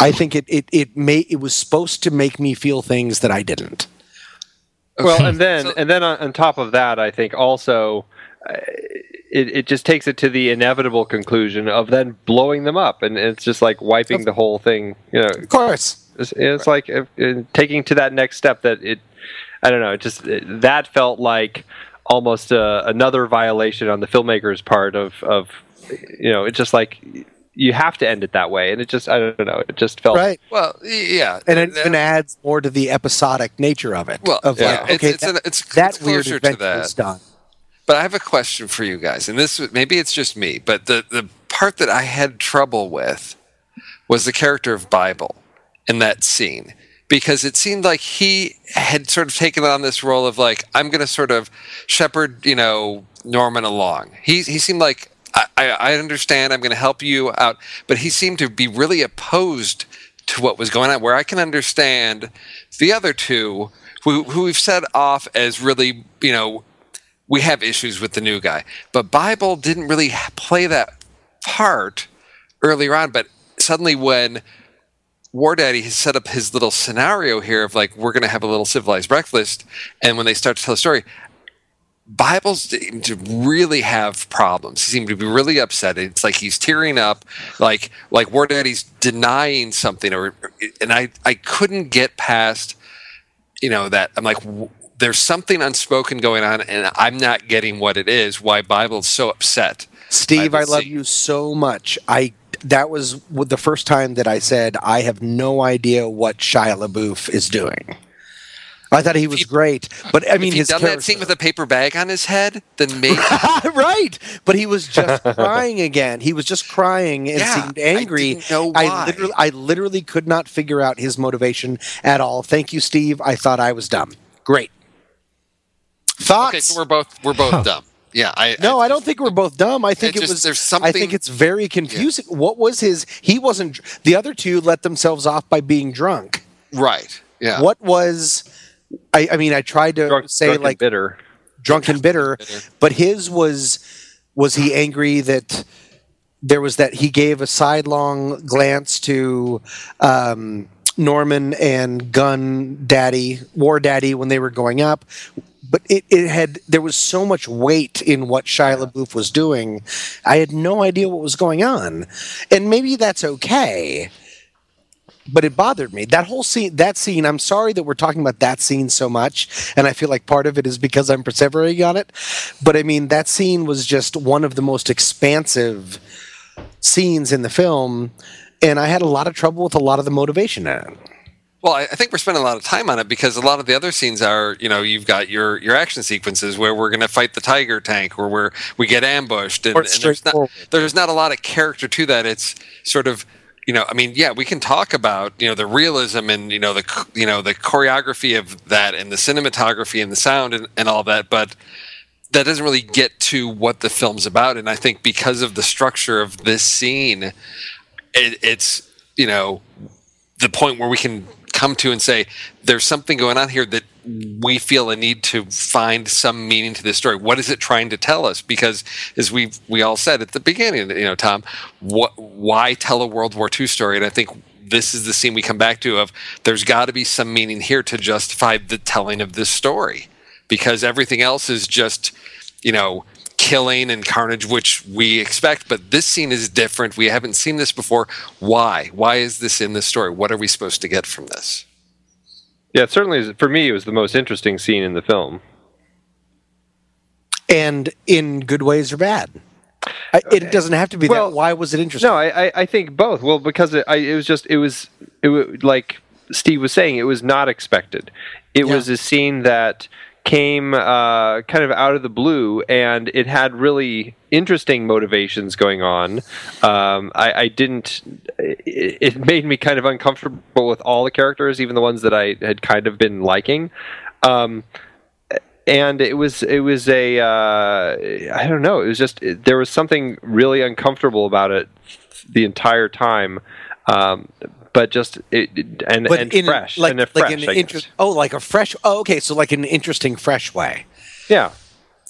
I think it it it may it was supposed to make me feel things that I didn't.
Well, and then
So-
and then on, on top of that, I think also uh, it it just takes it to the inevitable conclusion of then blowing them up, and it's just like wiping the whole thing. You know,
Of course.
it's, it's like uh, uh, taking to that next step that it. I don't know. It just it, that felt like almost uh, another violation on the filmmaker's part of of you know. It's just like you have to end it that way, and it just I don't know. It just felt
Right.
Well, yeah.
And it even adds more to the episodic nature of it.
Well,
of
yeah,
like,
it's-
okay,
it's
that,
an- it's-
that
it's
weird
closer to
adventure
that.
is done.
But I have a question for you guys, and this maybe it's just me, but the the part that I had trouble with was the character of Bible in that scene because it seemed like he had sort of taken on this role of like I'm going to sort of shepherd, you know, Norman along. He he seemed like I, I understand. I'm going to help you out, but he seemed to be really opposed to what was going on. Where I can understand the other two, who, who we've set off as really, you know, we have issues with the new guy, but Bible didn't really play that part earlier on. But suddenly, when War Daddy has set up his little scenario here of like we're going to have a little civilized breakfast, and when they start to tell a story, Bibles seem to really have problems. He seemed to be really upset. It's like he's tearing up, like like War Daddy's denying something, or and I I couldn't get past, you know that I'm like there's something unspoken going on, and I'm not getting what it is. Why Bible's so upset?
Steve, I love
scene.
you so much. I that was the first time that I said I have no idea what Shia LaBeouf is doing. I thought he was
he-
great, but I mean
if he'd done
character,
that scene with a paper bag on his head, then maybe.
right, but he was just crying again. He was just crying and
Yeah,
seemed angry.
didn't know
I literally, I literally could not figure out his motivation at all. Thank you, Steve. I thought I was dumb. Great thoughts.
okay, so we're both we're both dumb. Yeah, I
No, I don't think we're both dumb. I think
It
it,
just-
was.
there's
I think it's very confusing. What was his? He wasn't. The other two let themselves off by being drunk.
right. Yeah.
What was? I, I mean, I tried to
Drunk,
say
drunk and
like
bitter.
drunk and bitter,
Bitter.
but his was was he angry that there was that he gave a sidelong glance to um, Norman and Gun Daddy, War Daddy when they were going up. But it, it had there was so much weight in what Shia LaBeouf was doing. I had no idea what was going on, and maybe that's okay. But it bothered me. That whole scene, that scene, I'm sorry that we're talking about that scene so much. And I feel like part of it is because I'm perseverating on it. But I mean, that scene was just one of the most expansive scenes in the film. And I had a lot of trouble with a lot of the motivation in it.
Well, I think we're spending a lot of time on it because a lot of the other scenes are, you know, you've got your your action sequences where we're going to fight the tiger tank, or where we get ambushed, and, and there's not there's not a lot of character to that. It's sort of, you know, I mean, yeah, we can talk about you know the realism and you know the you know the choreography of that and the cinematography and the sound and, and all that, but that doesn't really get to what the film's about. And I think because of the structure of this scene, it, it's you know the point where we can come to and say there's something going on here that we feel a need to find some meaning to this story. What is it trying to tell us? Because as we we all said at the beginning, you know, Tom, what why tell a World War II story? And I think this is the scene we come back to of there's got to be some meaning here to justify the telling of this story because everything else is just you know killing and carnage which we expect but this scene is different we haven't seen this before why why is this in this story what are we supposed to get from this
Yeah, certainly is, for me, it was the most interesting scene in the film.
And in good ways or bad. I, it doesn't have to be
Well,
that. Why was it interesting?
No, I, I, I think both. Well, because it, I, it was just it was it was like Steve was saying, it was not expected. It
Yeah.
was a scene that came uh, kind of out of the blue, and it had really interesting motivations going on. Um, I, I didn't. It, made me kind of uncomfortable with all the characters, even the ones that I had kind of been liking. Um, and it was it was a uh, I don't know it was just there was something really uncomfortable about it the entire time, um, but just it, it- and
but
and
in
fresh
like,
and a
like
fresh.
an
I
inter-
guess.
oh, like a fresh. Oh, okay. So like an interesting, fresh way.
yeah,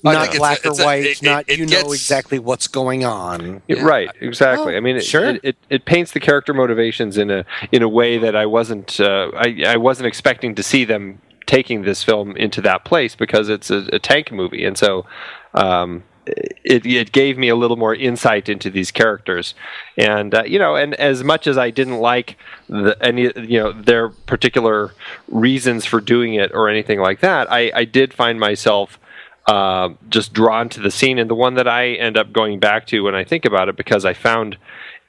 I
not
think it's a-
black
it's
or
a-
white.
it-
not
it- it
you know exactly what's going on.
Yeah, right exactly
Oh,
i mean it,
sure.
it, it, it paints the character motivations in a in a way that i wasn't uh, I, I wasn't expecting to see them taking this film into that place because it's a, a tank movie and so um, it, it gave me a little more insight into these characters. And uh, you know and as much as i didn't like the, any you know their particular reasons for doing it or anything like that i, I did find myself uh, just drawn to the scene. And the one that I end up going back to when I think about it because I found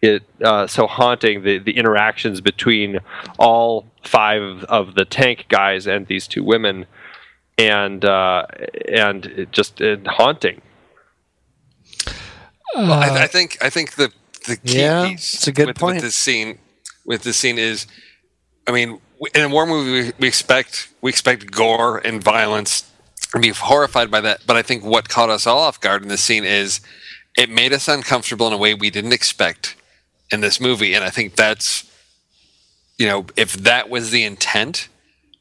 it uh, so haunting the, the interactions between all five of the tank guys and these two women. And uh, and just uh, haunting
well, I, uh, I think I think the the key
Yeah,
piece
it's a good
with,
point.
with this scene with this scene is, I mean, in a war movie we, we expect we expect gore and violence and be horrified by that. But I think what caught us all off guard in this scene is it made us uncomfortable in a way we didn't expect in this movie, and I think that's you know, if that was the intent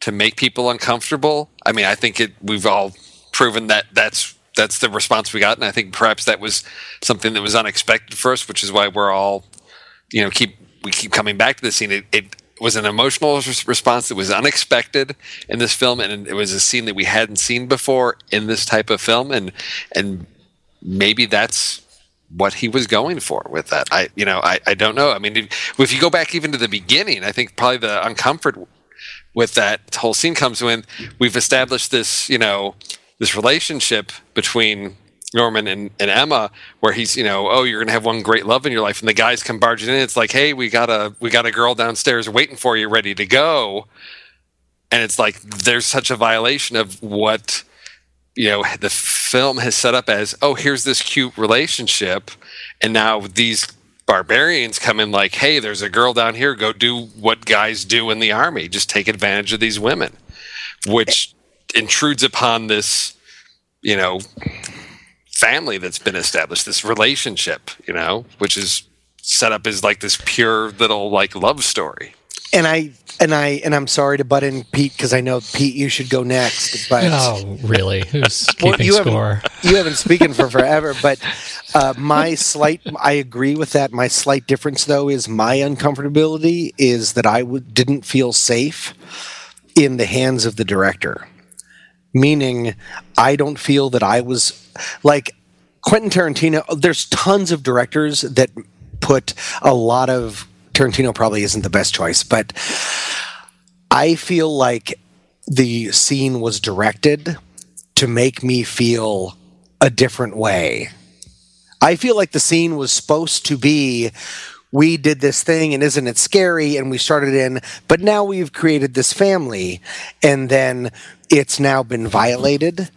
to make people uncomfortable, I mean, I think it. We've all proven that that's that's the response we got, and I think perhaps that was something that was unexpected for us, which is why we're all, you know, keep we keep coming back to the scene. It, it was an emotional res- response that was unexpected in this film, and it was a scene that we hadn't seen before in this type of film, and and maybe that's what he was going for with that. I, you know, I, I don't know. I mean, if, if you go back even to the beginning, I think probably the uncomfort with that whole scene comes when we've established this, you know, this relationship between Norman and, and Emma, where he's, you know, oh, you're gonna have one great love in your life, and the guys come barging in. It's like, hey, we got a we got a girl downstairs waiting for you, ready to go, and it's like there's such a violation of what you know the film has set up as oh here's this cute relationship and now these barbarians come in like hey there's a girl down here go do what guys do in the army just take advantage of these women which intrudes upon this you know family that's been established this relationship you know which is set up as like this pure little like love story
and I and I and I'm sorry to butt in, Pete, because I know Pete, you should go next. But
Oh, really? Who's
Well,
keeping
you
score?
haven't you haven't spoken for forever. But uh, my slight, I agree with that. My slight difference, though, is my uncomfortability is that I w- didn't feel safe in the hands of the director. Meaning, I don't feel that I was like Quentin Tarantino. There's tons of directors that put a lot of Tarantino probably isn't the best choice, but I feel like the scene was directed to make me feel a different way. I feel like the scene was supposed to be we did this thing and isn't it scary and we started in but now we've created this family and then it's now been violated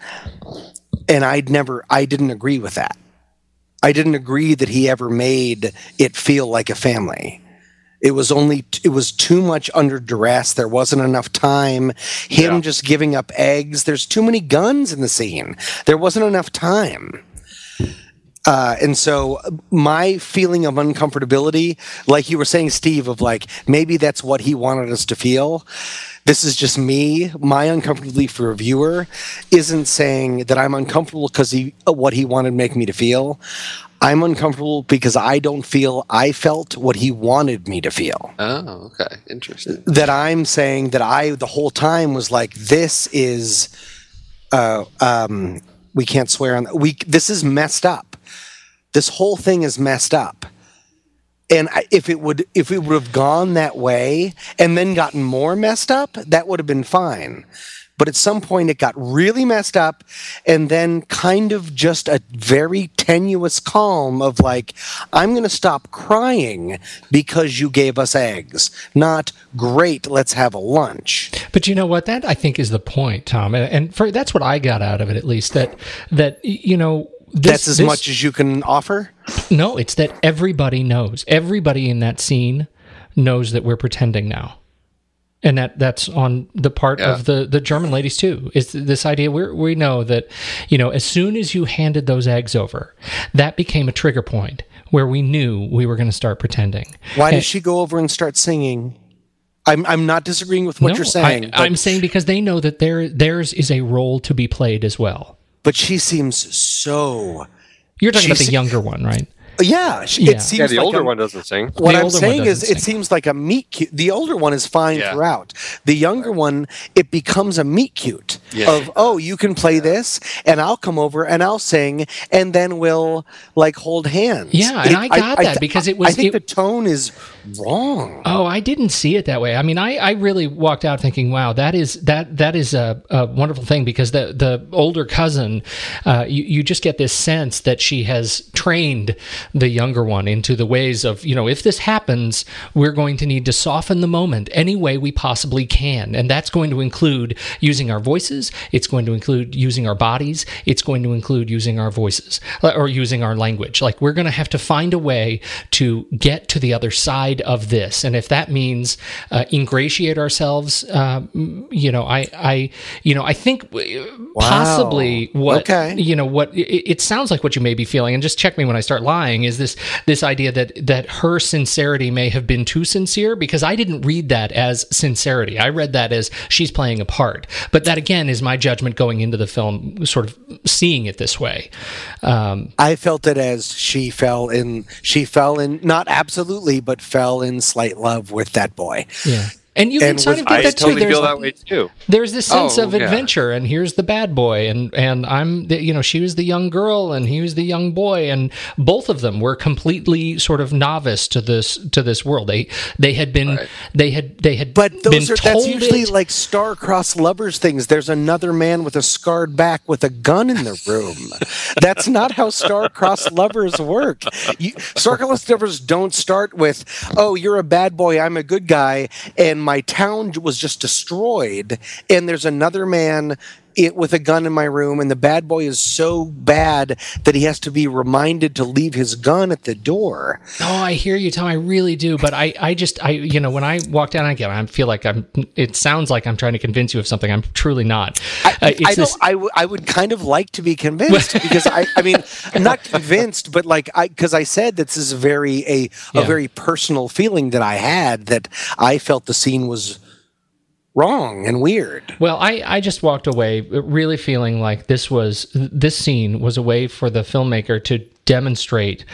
and I'd never I didn't agree with that. I didn't agree that he ever made it feel like a family. It was only it was too much under duress. There wasn't enough time. Him just giving up eggs. There's too many guns in the scene. There wasn't enough time. Uh, and so my feeling of uncomfortability, like you were saying, Steve, of like maybe that's what he wanted us to feel. This is just me. My uncomfortability for a viewer isn't saying that I'm uncomfortable because he what he wanted to make me to feel. I'm uncomfortable because I don't feel I felt what he wanted me to feel
oh okay interesting
that I'm saying that I the whole time was like, this is, uh, um, we can't swear on we. This is messed up. This whole thing is messed up. And if it would, if it would have gone that way and then gotten more messed up, that would have been fine. But at some point, it got really messed up, and then kind of just a very tenuous calm of like, I'm going to stop crying because you gave us eggs. Not great, let's have a lunch.
But you know what? That I think is the point, Tom, and, and for that's what I got out of it, at least. That that you know. This,
That's as
this-
much as you can offer.
No, it's that everybody knows. Everybody in that scene knows that we're pretending now. And that that's on the part
Yeah.
of the the German ladies too. Is this idea we we know that you know as soon as you handed those eggs over, that became a trigger point where we knew we were going to start pretending.
Why
And-
does she go over and start singing? I'm I'm not disagreeing with what
No,
you're saying,
I, I'm saying because they know that there theirs is a role to be played as well.
But she seems so.
You're talking about the younger one, right?
Yeah, she,
Yeah.
it seems
Yeah, the
like
older
a-
one doesn't sing.
What
The
I'm saying is,
doesn't
it seems like a meet cute. The older one is fine
Yeah.
throughout. The younger one, it becomes a meet cute
Yeah.
of oh, you can play this, and I'll come over and I'll sing, and then we'll like hold hands.
Yeah, and I got that because it was-
I think
it-
the tone is wrong.
Oh, I didn't see it that way. I mean, I, I really walked out thinking, wow, that is that that is a, a wonderful thing because the the older cousin, uh, you you just get this sense that she has trained the younger one into the ways of you know if this happens, we're going to need to soften the moment any way we possibly can, and that's going to include using our voices. It's going to include using our bodies. It's going to include using our voices uh, or using our language. Like we're going to have to find a way to get to the other side of this, and if that means uh, ingratiate ourselves, uh, you know, I, I, you know, I think uh, possibly what
Okay.
you know what it, it sounds like what you may be feeling, and just check me when I start lying. Saying is this this idea that that her sincerity may have been too sincere because I didn't read that as sincerity. I read that as she's playing a part. But that again is my judgment going into the film, sort of seeing it this way. Um,
I felt it as she fell in. She fell in not absolutely, but fell in slight love with that boy.
yeah. And you
And
can sort
was-
of get that too.
totally
There's,
feel that way too.
there's this oh, sense
Oh,
of
yeah.
adventure, and here's the bad boy, and and I'm the, you know she was the young girl, and he was the young boy, and both of them were completely sort of novice to this to this world. They they had been they had they had
But
been
those are that's usually
it.
like star-crossed lovers things. There's another man with a scarred back with a gun in the room. that's not how star-crossed lovers work. You, star-crossed lovers don't start with, "Oh, you're a bad boy, I'm a good guy, and my town was just destroyed, and there's another man." It, with a gun in my room, and the bad boy is so bad that he has to be reminded to leave his gun at the door.
Oh, I hear you, Tom. I really do. But I, I just, I, you know, when I walk down again, I feel like I'm. It sounds like I'm trying to convince you of something. I'm truly not. Uh,
I,
it's
I,
this-
don't, I, w- I would kind of like to be convinced because I, I mean, I'm not convinced, but like I, because I said this is very a
Yeah.
a very personal feeling that I had that I felt the scene was wrong and weird.
Well, I, I just walked away really feeling like this was this scene was a way for the filmmaker to demonstrate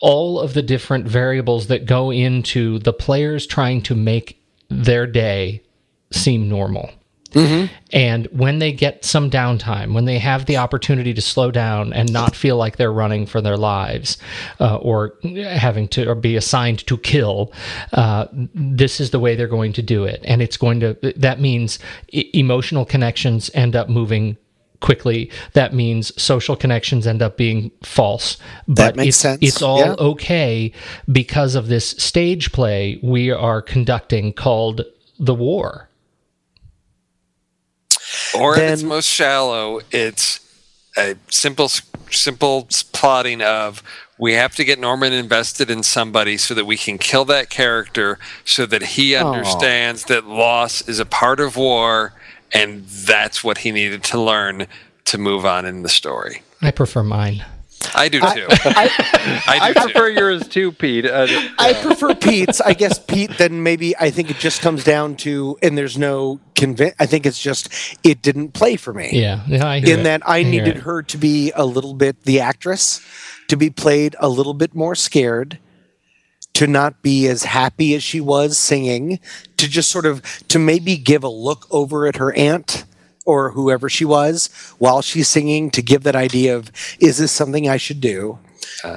all of the different variables that go into the players trying to make their day seem normal. And when they get some downtime, when they have the opportunity to slow down and not feel like they're running for their lives uh, or having to or be assigned to kill, uh, this is the way they're going to do it. And it's going to, that means e- emotional connections end up moving quickly. That means social connections end up being false. But
makes
it's,
sense.
it's all
Yeah.
okay because of this stage play we are conducting called The War.
Or in its most shallow, it's a simple, simple plotting of we have to get Norman invested in somebody so that we can kill that character, so that he understands that loss is a part of war, and that's what he needed to learn to move on in the story.
I prefer mine.
I do too. I,
I
do too.
prefer yours too, Pete. Uh,
I prefer Pete's. I guess Pete. Then maybe I think it just comes down to, and there's no convince. I think it's just it didn't play for me.
Yeah, yeah I hear
in
it.
that I
hear
needed
it.
her to be a little bit the actress to be played a little bit more scared to not be as happy as she was singing to just sort of to maybe give a look over at her aunt or whoever she was while she's singing to give that idea of is this something I should do?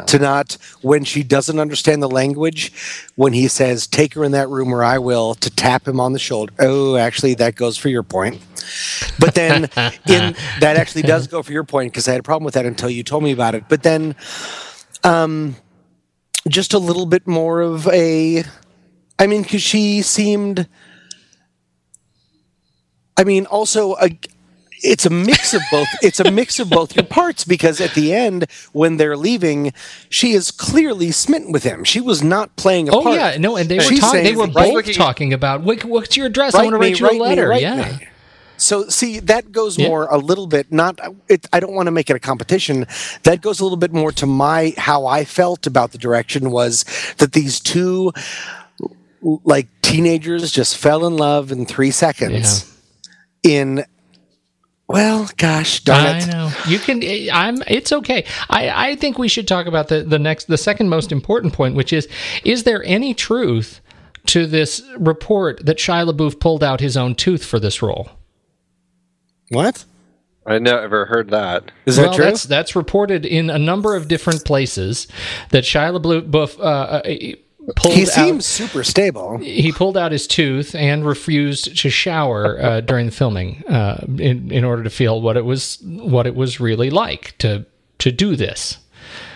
To not when she doesn't understand the language when he says take her in that room or I will to tap him on the shoulder. Oh actually that goes for your point. But then in that actually does go for your point because I had a problem with that until you told me about it. But then um just a little bit more of a I mean cuz she seemed I mean also a it's a mix of both it's a mix of both your parts because at the end when they're leaving she is clearly smitten with him she was not playing a
Oh
part
yeah, no, and they were talking. They were both talking about what, what's your address? I want to
me,
write you a
me,
letter.
write
yeah,
me. So see, that goes
Yeah.
more a little bit. Not, it, I don't want to make it a competition. That goes a little bit more to my how I felt about the direction was that these two, like teenagers, just fell in love in three seconds. In, well, gosh darn
I
it.
know. You can. I'm. It's okay. I. I think we should talk about the the next, the second most important point, which is: is there any truth to this report that Shia LaBeouf pulled out his own tooth for this role?
What
I never heard that.
is
well,
that true?
that's that's reported in a number of different places that Shia LaBeouf uh, uh, pulled
He
out.
seems super stable.
he pulled out his tooth and refused to shower uh, during the filming uh, in in order to feel what it was what it was really like to to do this.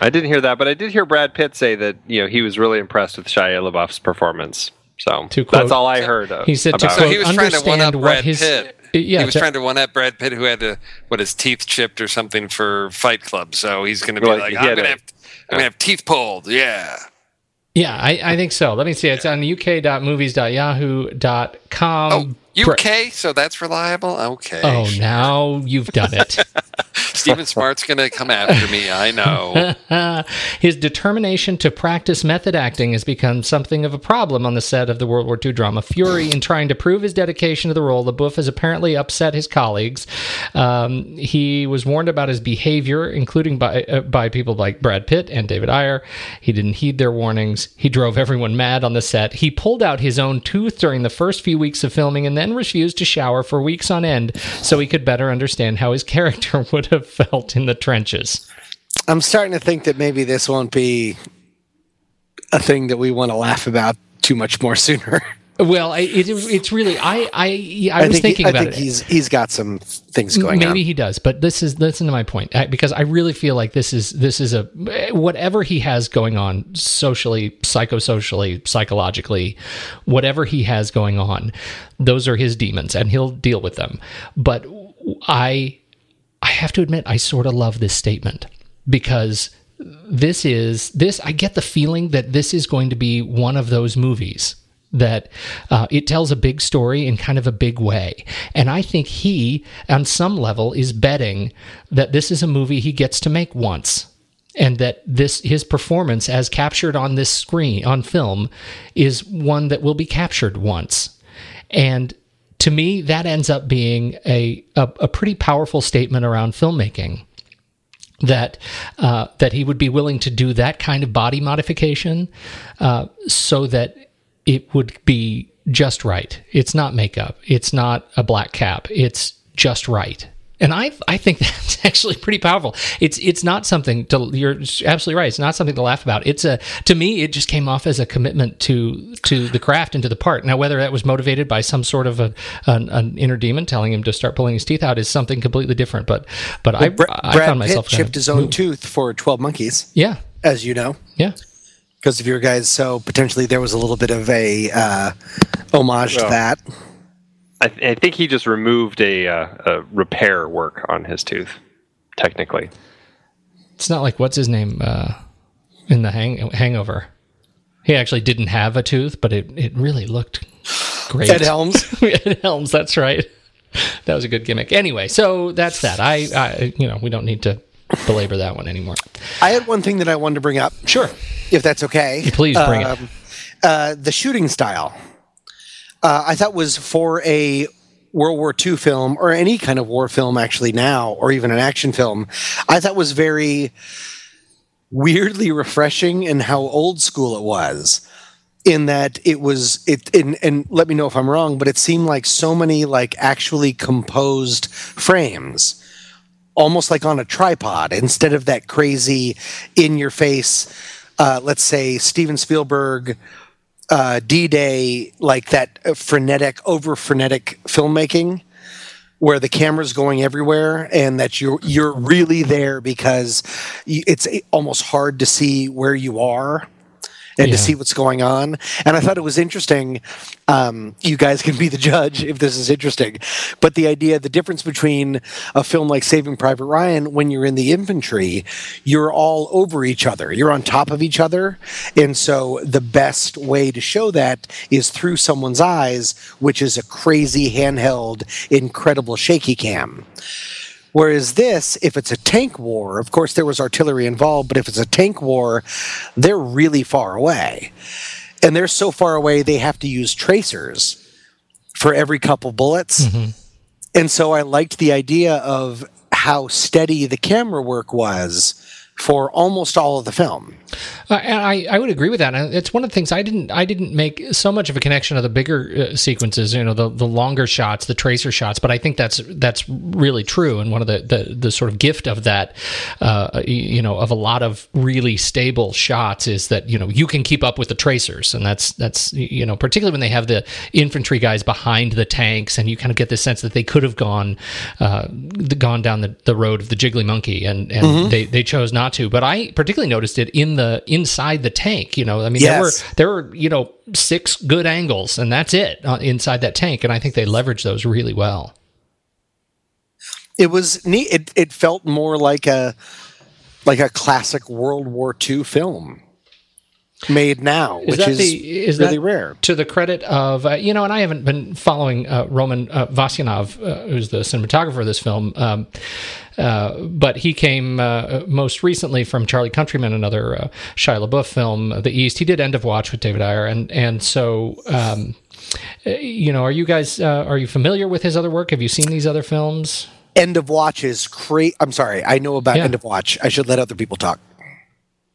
I didn't hear that, but I did hear Brad Pitt say that you know he was really impressed with Shia LaBeouf's performance. So
To quote-
that's all I heard. Of,
He said to
about
quote,
it.
So he was trying to one up
what
Brad
his-
Pitt.
Yeah,
he was
to-
trying to one up Brad Pitt, who had to what his teeth chipped or something for Fight Club. So he's going to be
Right,
like, I'm going to have, I'm going to have teeth pulled. Yeah.
Yeah, I, I think so. Let me see. It's on uk.movies.yahoo.com.
Oh. UK, so that's reliable. Okay.
Oh, now you've done it.
Stephen Smart's going to come after me. I know.
His determination to practice method acting has become something of a problem on the set of the World War II drama Fury. In trying to prove his dedication to the role, LaBeouf has apparently upset his colleagues. Um, he was warned about his behavior, including by uh, by people like Brad Pitt and David Ayer. He didn't heed their warnings. He drove everyone mad on the set. He pulled out his own tooth during the first few weeks of filming and then refused to shower for weeks on end so he could better understand how his character would have felt in the trenches.
I'm starting to think that maybe this won't be a thing that we want to laugh about too much more sooner.
Well, it, it's really I I, I was
think,
thinking
I
about
think
it.
he's he's got some things going
Maybe
on.
Maybe he does, but this is listen to my point I- because I really feel like this is this is a whatever he has going on socially, psychosocially, psychologically, whatever he has going on, those are his demons, and he'll deal with them. But I I have to admit I sort of love this statement because this is this I get the feeling that this is going to be one of those movies that uh, it tells a big story in kind of a big way. And I think he, on some level, is betting that this is a movie he gets to make once. And that this his performance as captured on this screen on film is one that will be captured once. And to me, that ends up being a, a, a pretty powerful statement around filmmaking that uh, that he would be willing to do that kind of body modification uh, so that it would be just right. It's not makeup. It's not a black cap. It's just right. And I I think that's actually pretty powerful. It's it's not something to you're absolutely right. It's not something to laugh about. It's a to me it just came off as a commitment to to the craft and to the part. Now whether that was motivated by some sort of a, an, an inner demon telling him to start pulling his teeth out is something completely different. But but I
Bra-
I
Brad
found
Pitt
myself kinda
chipped his own
moved.
tooth for Twelve Monkeys,
Yeah.
as you know,
Yeah.
Because of your guys. So potentially there was a little bit of a uh, homage to that.
I, th- I think he just removed a, uh, a repair work on his tooth, technically.
It's not like what's his name uh, in the hang- Hangover. He actually didn't have a tooth, but it, it really looked great.
Ed Helms.
Ed Helms, that's right. That was a good gimmick. Anyway, so that's that. I, I, you know, we don't need to belabor that one anymore.
I had one thing that I wanted to bring up.
Sure.
if that's okay.
Please bring it.
it. Uh, the shooting style, uh, I thought was for a World War II film or any kind of war film, actually now, or even an action film. I thought was very weirdly refreshing in how old school it was. In that it was it, and, and let me know if I'm wrong, but it seemed like so many like actually composed frames almost like on a tripod. Instead of that crazy in your face uh, let's say steven spielberg uh, d-day like that frenetic over frenetic filmmaking where the camera's going everywhere and that you're you're really there because it's almost hard to see where you are and
Yeah.
to see what's going on. And I thought it was interesting. Um, you guys can be the judge if this is interesting. But the idea, the difference between a film like Saving Private Ryan, when you're in the infantry, you're all over each other, you're on top of each other. And so the best way to show that is through someone's eyes, which is a crazy handheld, incredible shaky cam. Whereas this, if it's a tank war, of course there was artillery involved, but if it's a tank war, they're really far away. And they're so far away they have to use tracers for every couple bullets. Mm-hmm. And so I liked the idea of how steady the camera work was for almost all of the film.
Uh, and I, I would agree with that. It's one of the things I didn't I didn't make so much of a connection of the bigger uh, sequences, you know, the the longer shots, the tracer shots. But I think that's that's really true. And one of the the, the sort of gift of that, uh, you know, of a lot of really stable shots is that you know you can keep up with the tracers, and that's that's you know particularly when they have the infantry guys behind the tanks, and you kind of get this sense that they could have gone uh, gone down the, the road of the jiggly monkey, and and they they chose not to. But I particularly noticed it in the inside the tank. You know, I mean, there were there were you know six good angles, and that's it uh, inside that tank, and I think they leveraged those really well.
It was neat. It, it felt more like a like a classic World War II film. Made now, which
that
is,
the- is
really rare.
to the credit of uh, you know, and I haven't been following uh, Roman uh, Vasyanov, uh, who's the cinematographer of this film, um, uh, but he came uh, most recently from Charlie Countryman, another uh, Shia LaBeouf film, The East. He did End of Watch with David Ayer, and and so. Um, uh, you know, are you guys uh, are you familiar with his other work? Have you seen these other films?
End of Watch is great. I'm sorry, I know about
Yeah.
End of Watch. I should let other people talk.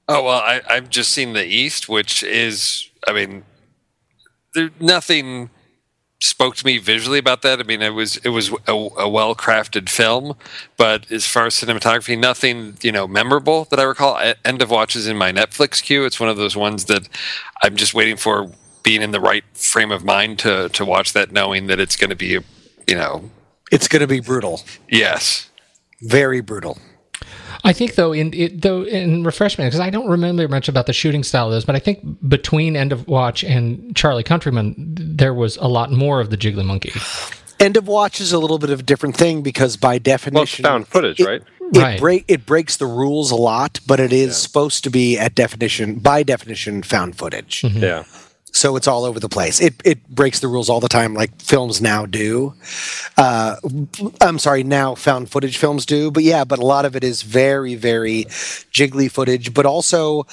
Oh well, I, I've just seen the East, which is, I mean, there nothing spoke to me visually about that. I mean, it was it was a, a well crafted film, but as far as cinematography, nothing you know memorable that I recall. E- End of Watch is in my Netflix queue. It's one of those ones that I'm just waiting for being in the right frame of mind to to watch that, knowing that it's going to be, you know,
It's going to be brutal,
yes.
very brutal.
I think though in it, though in refreshment because I don't remember much about the shooting style of this, but I think between End of Watch and Charlie Countryman, there was a lot more of the Jiggly Monkey.
End of Watch is a little bit of a different thing because by
Well,
definition,
found footage,
it-
right?
It,
Right.
break, it breaks the rules a lot, but it is supposed to be at definition, by definition, found footage. Mm-hmm.
Yeah.
So it's all over the place. It it breaks the rules all the time, like films now do. Uh, I'm sorry, now found footage films do. But yeah, but a lot of it is very very jiggly footage. But also,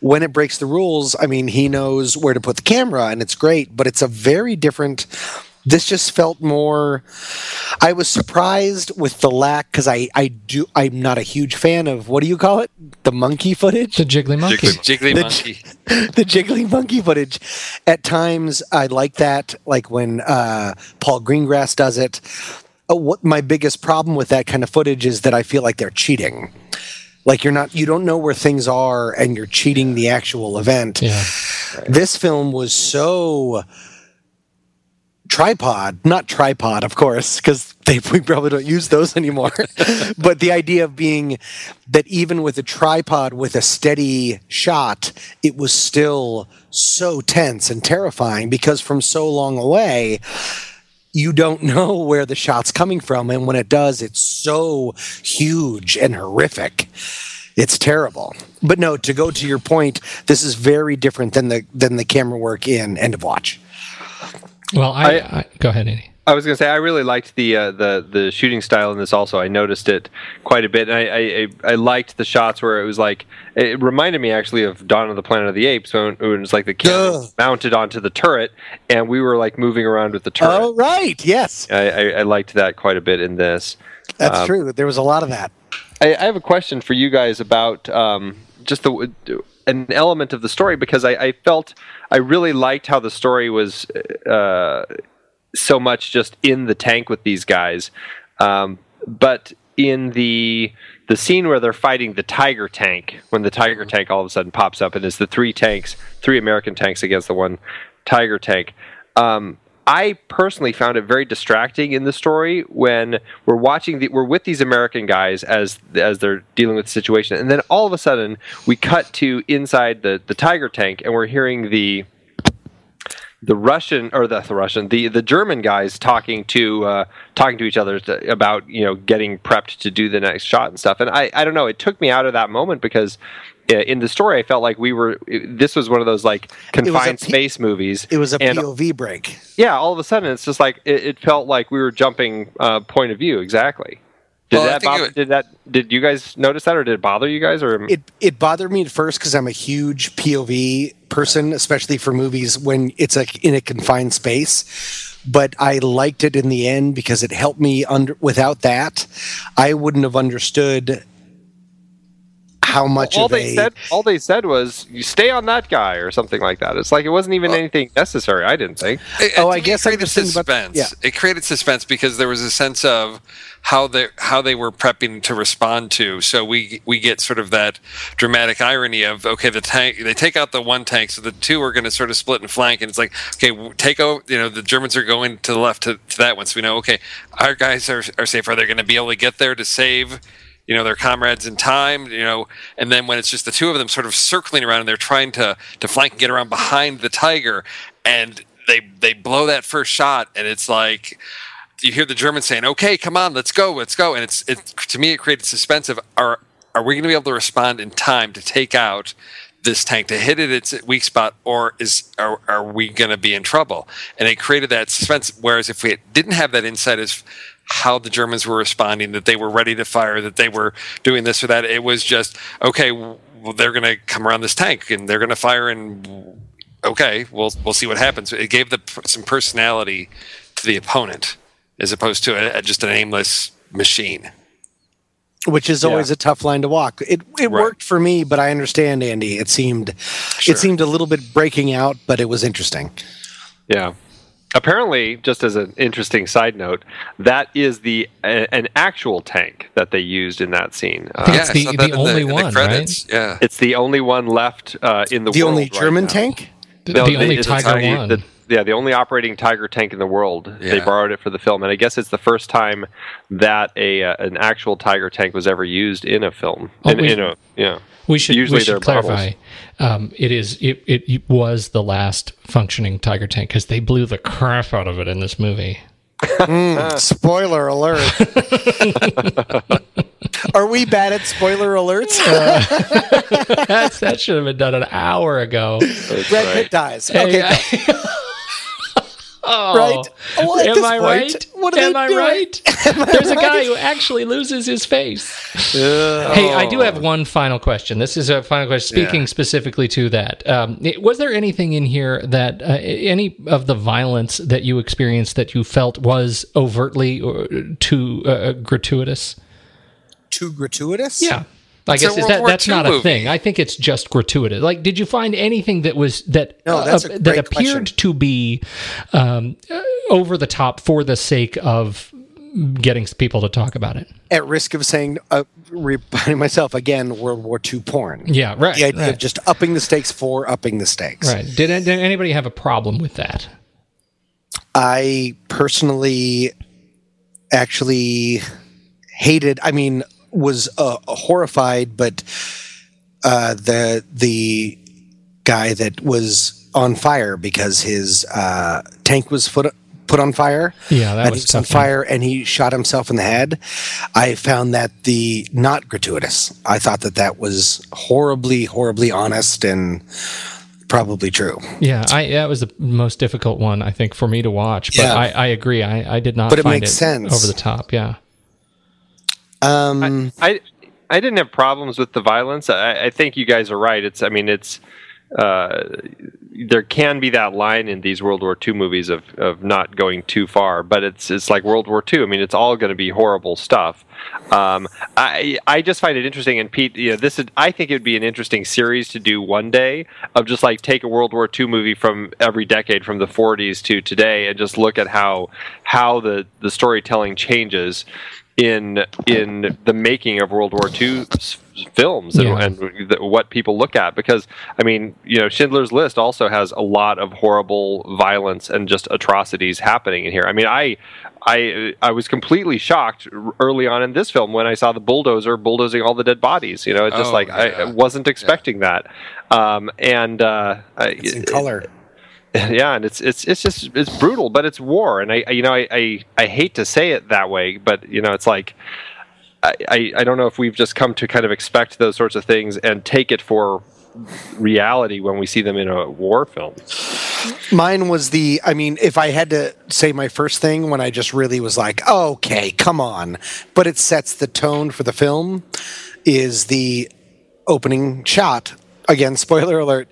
when it breaks the rules, I mean, he knows where to put the camera, and it's great. But it's a very different. This just felt more. I was surprised with the lack because I I do I'm not a huge fan of what do you call it the monkey footage
The Jiggly Monkey.
Jiggly, jiggly
The-
monkey.
the jiggly monkey footage. At times, I like that, like when uh, Paul Greengrass does it. Uh, what my biggest problem with that kind of footage is that I feel like they're cheating. Like you're not, you don't know where things are, and you're cheating the actual event.
Yeah.
This film was so tripod, not tripod, of course, because we probably don't use those anymore. but the idea of being that even with a tripod with a steady shot, it was still so tense and terrifying because from so long away, you don't know where the shot's coming from, and when it does, it's so huge and horrific. It's terrible. But no, to go to your point, this is very different than the than the camera work in End of Watch.
Well, I,
I-
I go ahead, Andy.
I was going to say I really liked the uh, the the shooting style in this. Also, I noticed it quite a bit, and I, I I I liked the shots where it was like it reminded me actually of Dawn of the Planet of the Apes when when it was like the camera
Ugh.
mounted onto the turret, and we were like moving around with the turret.
Oh right, yes,
I, I, I liked that quite a bit in this.
that's true. There was a lot of that.
I, I have a question for you guys about um, just the an element of the story because I, I felt I really liked how the story was uh, so much just in the tank with these guys, um, but in the the scene where they're fighting the tiger tank, when the tiger tank all of a sudden pops up and is the three tanks, three American tanks against the one tiger tank. Um, I personally found it very distracting in the story when we're watching the, we're with these American guys as as they're dealing with the situation, and then all of a sudden we cut to inside the the tiger tank, and we're hearing the the Russian or the, the Russian the the German guys talking to uh, talking to each other about you know getting prepped to do the next shot and stuff. And I I don't know. It took me out of that moment because in the story I felt like we were this was one of those like confined
P-
space movies.
It was a
and,
POV break.
Yeah, all of a sudden it's just like it, it felt like we were jumping uh, point of view exactly. Did
Well,
that bother,
it-
did that did you guys notice that or did it bother you guys or
It it bothered me at first because I'm a huge POV person, especially for movies when it's like in a confined space. But I liked it in the end because it helped me under. Without that, I wouldn't have understood how much
all
of
they
a
said all they said was you stay on that guy or something like that. It's like it wasn't even anything necessary. I didn't think.
It-
Oh, I guess
it created
just thinking about-
suspense.
yeah.
It created suspense because there was a sense of how they how they were prepping to respond to. So we we get sort of that dramatic irony of okay, the tank they take out the one tank, so the two are going to sort of split and flank, and it's like okay, take over. You know, the Germans are going to the left to, to that one, so we know okay, our guys are are safe. Are they going to be able to get there to save? You know their comrades in time you know and then when it's just the two of them sort of circling around and they're trying to to flank and get around behind the tiger and they they blow that first shot and it's like you hear the Germans saying okay come on let's go let's go and it's it to me it created suspense of are are we going to be able to respond in time to take out this tank to hit it its weak spot, or is are, are we going to be in trouble? And it created that suspense. Whereas if we didn't have that insight as how the Germans were responding, that they were ready to fire, that they were doing this or that, it was just okay. Well, they're going to come around this tank and they're going to fire, and okay, we'll we'll see what happens. It gave the some personality to the opponent as opposed to a, just an aimless machine.
which is always a tough line to walk. It it
Right.
worked for me, but I understand Andy. It seemed
Sure.
it seemed a little bit breaking out, but it was interesting.
Yeah. Apparently, just as an interesting side note, that is the a, an actual tank that they used in that scene.
I think
Uh,
it's the- the only
in
one,
credits. Yeah.
it's the only one left uh, in the
The
world.
The only
right
German
now.
tank.
The,
No,
the only
it's
Tiger
Tiger-
One.
the- yeah, the only operating Tiger tank in the world. They borrowed it for the film, and I guess it's the first time that a uh, an actual Tiger tank was ever used in a film.
Oh,
in,
we-
in a, yeah.
We should,
usually
we should clarify. Um, it is it, it was the last functioning Tiger tank because they blew the crap out of it in this movie.
Spoiler alert. Are we bad at spoiler alerts?
That's, that should have been done an hour ago.
Brad Pitt dies. Okay,
Hey,
go. right. Well,
Am I
point,
right?
What are
Am
they
I
doing?
right? There's a guy who actually loses his face. Hey, I do have one final question. This is a final question. Speaking
Yeah.
specifically to that, um, it- was there anything in here that uh, any of the violence that you experienced that you felt was overtly or too uh, gratuitous?
Too gratuitous?
Yeah. I guess is that
War
that's
II
not a thing. I think it's just gratuitous. Like, did you find anything that was that
No, that's a
that appeared
question.
to be um, uh, over the top for the sake of getting people to talk about it?
At risk of saying, uh, repeating myself again, World War II porn.
Yeah, right.
The idea
right.
of just upping the stakes for upping the stakes.
Right. Did, did anybody have a problem with that?
I personally actually hated. I mean, was uh, horrified, but uh, the the guy that was on fire because his uh, tank was put put on fire.
Yeah, that
and
was
he was on fire, and he shot himself in the head. I found that the not gratuitous. I thought that that was horribly, horribly honest and probably true.
Yeah, I that was the most difficult one I think for me to watch. But
Yeah.
I, I agree. I, I did not
But it
find
makes
it
sense.
over the top. Yeah.
Um,
I I didn't have problems with the violence. I, I think you guys are right. It's I mean it's uh, there can be that line in these World War II movies of, of not going too far, but it's it's like World War II. I mean, it's all going to be horrible stuff. Um, I I just find it interesting, and Pete, you know, this is I think it would be an interesting series to do one day of just like take a World War II movie from every decade, from the 40s to today, and just look at how how the the storytelling changes in in the making of World War II s- films and,
Yeah.
and the, what people look at because I mean you know Schindler's List also has a lot of horrible violence and just atrocities happening in here. I mean I I I was completely shocked early on in this film when I saw the bulldozer bulldozing all the dead bodies. You know, it's just
Oh,
like I, I wasn't expecting that. Um, and uh, I-
it's in color.
yeah, and it's it's it's just it's brutal, but it's war, and I I- you know I I, I hate to say it that way, but you know it's like. I, I, I don't know if we've just come to kind of expect those sorts of things and take it for reality when we see them in a war film.
Mine was the, I mean, if I had to say my first thing when I just really was like, okay, come on, but it sets the tone for the film, is the opening shot. Again, spoiler alert,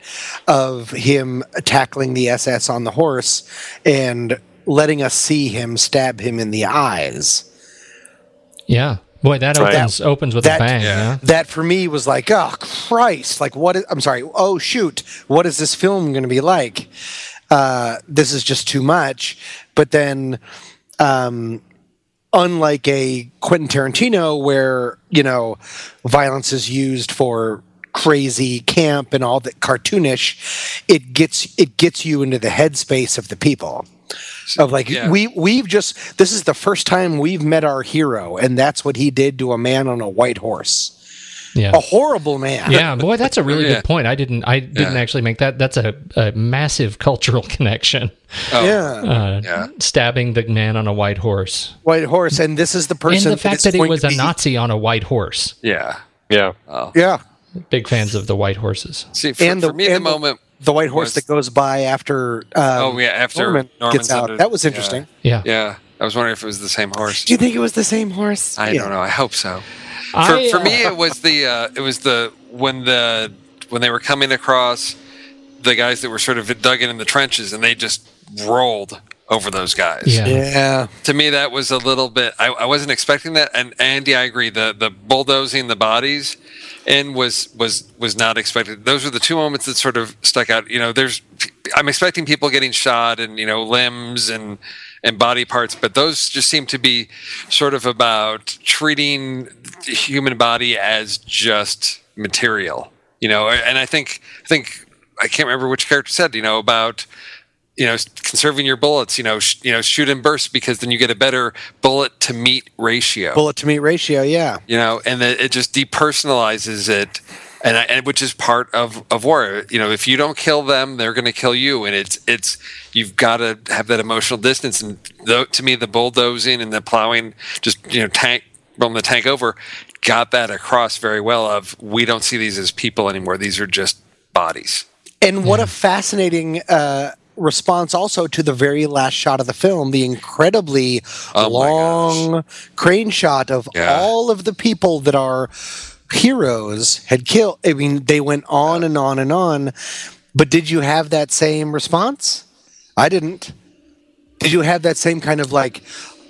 of him tackling the SS on the horse and letting us see him stab him in the eyes.
Yeah. Boy, that opens opens with
That-
a bang.
Yeah.
That for me was like, oh Christ! Like, what? Is, I'm sorry. Oh shoot! What is this film going to be like? Uh, this is just too much. But then, um, unlike a Quentin Tarantino, where you know violence is used for crazy camp and all that cartoonish, it gets it gets you into the headspace of the people. Of like
Yeah.
we we've just this is the first time we've met our hero, and that's what he did to a man on a white horse.
Yeah.
A horrible man.
Yeah, boy, that's a really
Yeah.
good point. I didn't, I didn't
Yeah.
actually make that. That's a, a massive cultural connection.
Oh,
Yeah.
Uh,
Yeah.
stabbing the man on a white horse,
White horse, and this is the person.
and the fact
is
that he was a
be-
Nazi on a white horse.
Yeah.
Yeah.
Oh.
Yeah.
Big fans of the white horses.
See, for,
And the-
for me, the
and the-
moment.
The white horse
was-
that goes by after. Um,
Oh, yeah, after
Norman
Norman's
gets out.
under-
that was interesting.
Yeah.
Yeah, I was wondering if it was the same horse.
Do you think it was the same horse?
I
Yeah.
don't know. I hope so. For,
I,
for me,
uh,
it was the uh, it was the when the when they were coming across the guys that were sort of dug in in the trenches, and they just rolled over those guys.
Yeah.
Yeah.
To me, that was a little bit. I, I wasn't expecting that. And Andy, I agree. The the bulldozing the bodies in was was was not expected. Those were the two moments that sort of stuck out. You know, there's I'm expecting people getting shot and you know limbs and and body parts, but those just seem to be sort of about treating the human body as just material. You know, and I think I think I can't remember which character said you know about you know conserving your bullets. You know, sh- you know, shoot and burst because then you get a better bullet to meat ratio
Bullet to meat ratio. Yeah.
you know, and that it just depersonalizes it, and, I, and which is part of, of war. You know, if you don't kill them, they're going to kill you, and it's it's you've got to have that emotional distance. And though, to me, the bulldozing and the plowing, just you know, tank rolling the tank over, got that across very well. Of we don't see these as people anymore; these are just bodies.
And what a fascinating uh, response also to the very last shot of the film, the incredibly
Oh
long crane shot of
Yeah.
all of the people that our heroes had killed. I mean, they went on and on and on. But did you have that same response? I didn't. Did you have that same kind of like,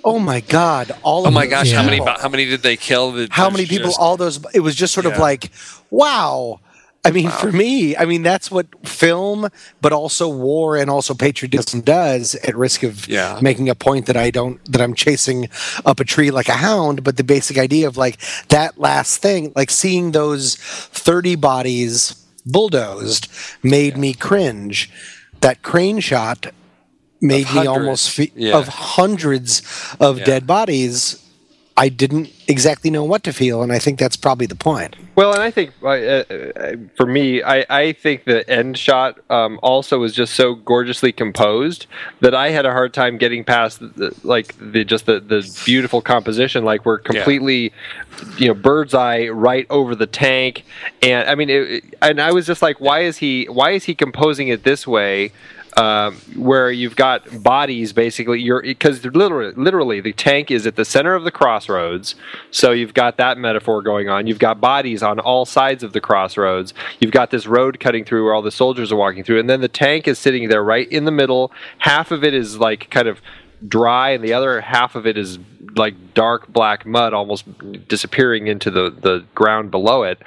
oh my god, all
Oh
of
my gosh, how many how many did they kill? That
how many people
just-
all those it was just sort of like wow i mean for me i mean that's what film but also war and also patriotism does at risk of
Yeah.
making a point that i don't that i'm chasing up a tree like a hound but the basic idea of like that last thing like seeing those 30 bodies bulldozed made me cringe that crane shot made me almost fe-
Yeah.
of hundreds of
Yeah.
dead bodies I didn't exactly know what to feel, and I think that's probably the point.
Well, and I think uh, uh, for me, I, I think the end shot um, also was just so gorgeously composed that I had a hard time getting past the, like the just the, the beautiful composition. Like we're completely, you know, bird's eye right over the tank, and I mean, it, it- and I was just like, why is he why is he composing it this way? Um, where you've got bodies basically you're because literally literally the tank is at the center of the crossroads so you've got that metaphor going on. You've got bodies on all sides of the crossroads. You've got this road cutting through where all the soldiers are walking through and then the tank is sitting there right in the middle. Half of it is like kind of dry and the other half of it is like dark black mud almost disappearing into the, the ground below it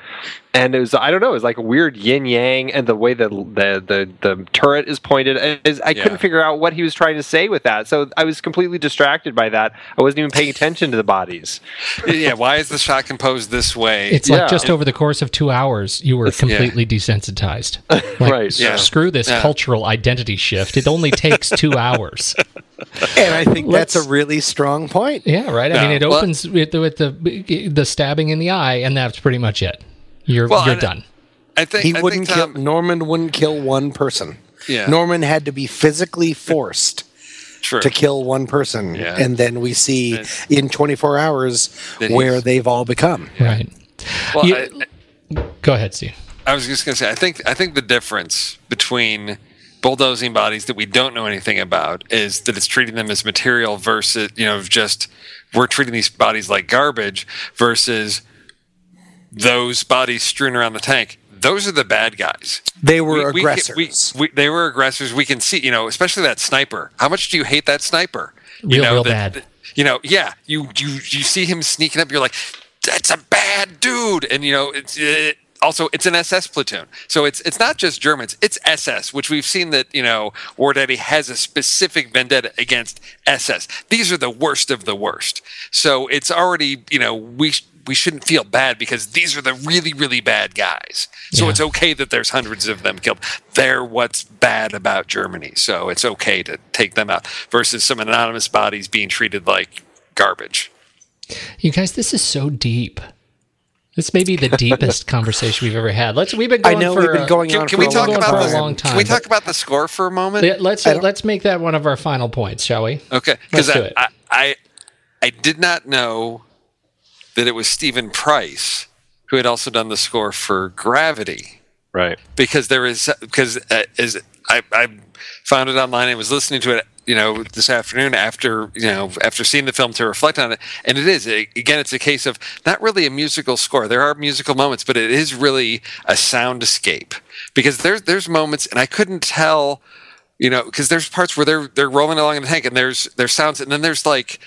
and it was I don't know it was like a weird yin yang and the way the the the, the turret is pointed is I
Yeah.
couldn't figure out what he was trying to say with that so I was completely distracted by that I wasn't even paying attention to the bodies
yeah, why is the shot composed this way?
It's
Yeah.
like just over the course of two hours, you were completely desensitized. Like,
Right,
s-
yeah.
Screw this
Yeah.
cultural identity shift. It only takes two hours.
And I think that's
Let's-
a really strong point.
Yeah, right. I mean,
Yeah.
it
Well-
opens with, the, with the the stabbing in the eye, and that's pretty much it. You're
Well,
you're
and-
done.
I think
He
I
wouldn't
think Tom,
kill Norman wouldn't kill one person.
Yeah.
Norman had to be physically forced
True.
to kill one person,
Yeah.
and then we see
That-
in 24 hours where they've all become.
Right.
Well,
You-
I,
Go ahead, Steve.
I was just going to say, I think I think the difference between bulldozing bodies that we don't know anything about is that it's treating them as material versus you know just we're treating these bodies like garbage versus those bodies strewn around the tank. Those are the bad guys.
They were
We- we
aggressors.
we- we- they were aggressors. We can see, you know, especially that sniper. How much do you hate that sniper? You
Real,
know,
real
that-
bad.
that- you know, yeah. You you you see him sneaking up. You're like, that's a bad dude. And you know, it's it, also it's an SS platoon. So it's it's not just Germans. It's SS, which we've seen that you know War Daddy has a specific vendetta against SS. These are the worst of the worst. So it's already you know we. we shouldn't feel bad because these are the really, really bad guys. So
Yeah.
it's okay that there's hundreds of them killed. They're what's bad about Germany. So it's okay to take them out versus some anonymous bodies being treated like garbage.
You guys, this is so deep. This may be the deepest conversation we've ever had. Let's. We've been Going
I
going
know
for
we've been going
Can,
on
can
for
we
a
talk
long
about
for a
the,
time.
Can we talk about the score for a moment?
Yeah, Let's let's make that one of our final points, shall we?
Okay, because I. I, I I did not know that it was Steven Price who had also done the score for Gravity
Right.
because there is because uh, is I, I found it online and was listening to it you know this afternoon after you know after seeing the film to reflect on it. And it is again it's a case of not really a musical score. There are musical moments but it is really a soundscape because there's there's moments and I couldn't tell you know because there's parts where they're they're rolling along in the tank and there's there's sounds and then there's like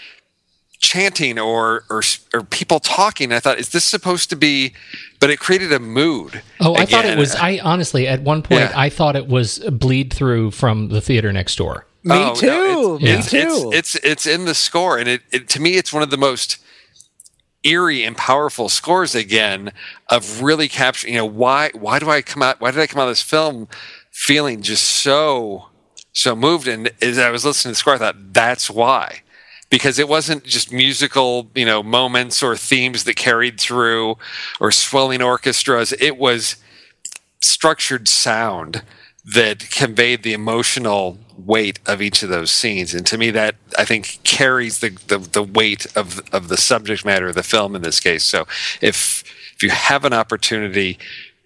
chanting or or or people talking. I thought, is this supposed to be? But it created a mood.
Oh, I thought it was. I honestly, at one point,
Yeah.
I thought it was bleed through from the theater next door.
Me
Oh, no,
too.
it's,
Me
it's,
too.
It's, it's it's in the score, and it, it to me, it's one of the most eerie and powerful scores again of really capturing. You know, why why do I come out? Why did I come out of this film feeling just so so moved? And as I was listening to the score, I thought that's why. Because it wasn't just musical, you know, moments or themes that carried through, or swelling orchestras. It was structured sound that conveyed the emotional weight of each of those scenes and to me that i think carries the the, the weight of of the subject matter of the film in this case so if if you have an opportunity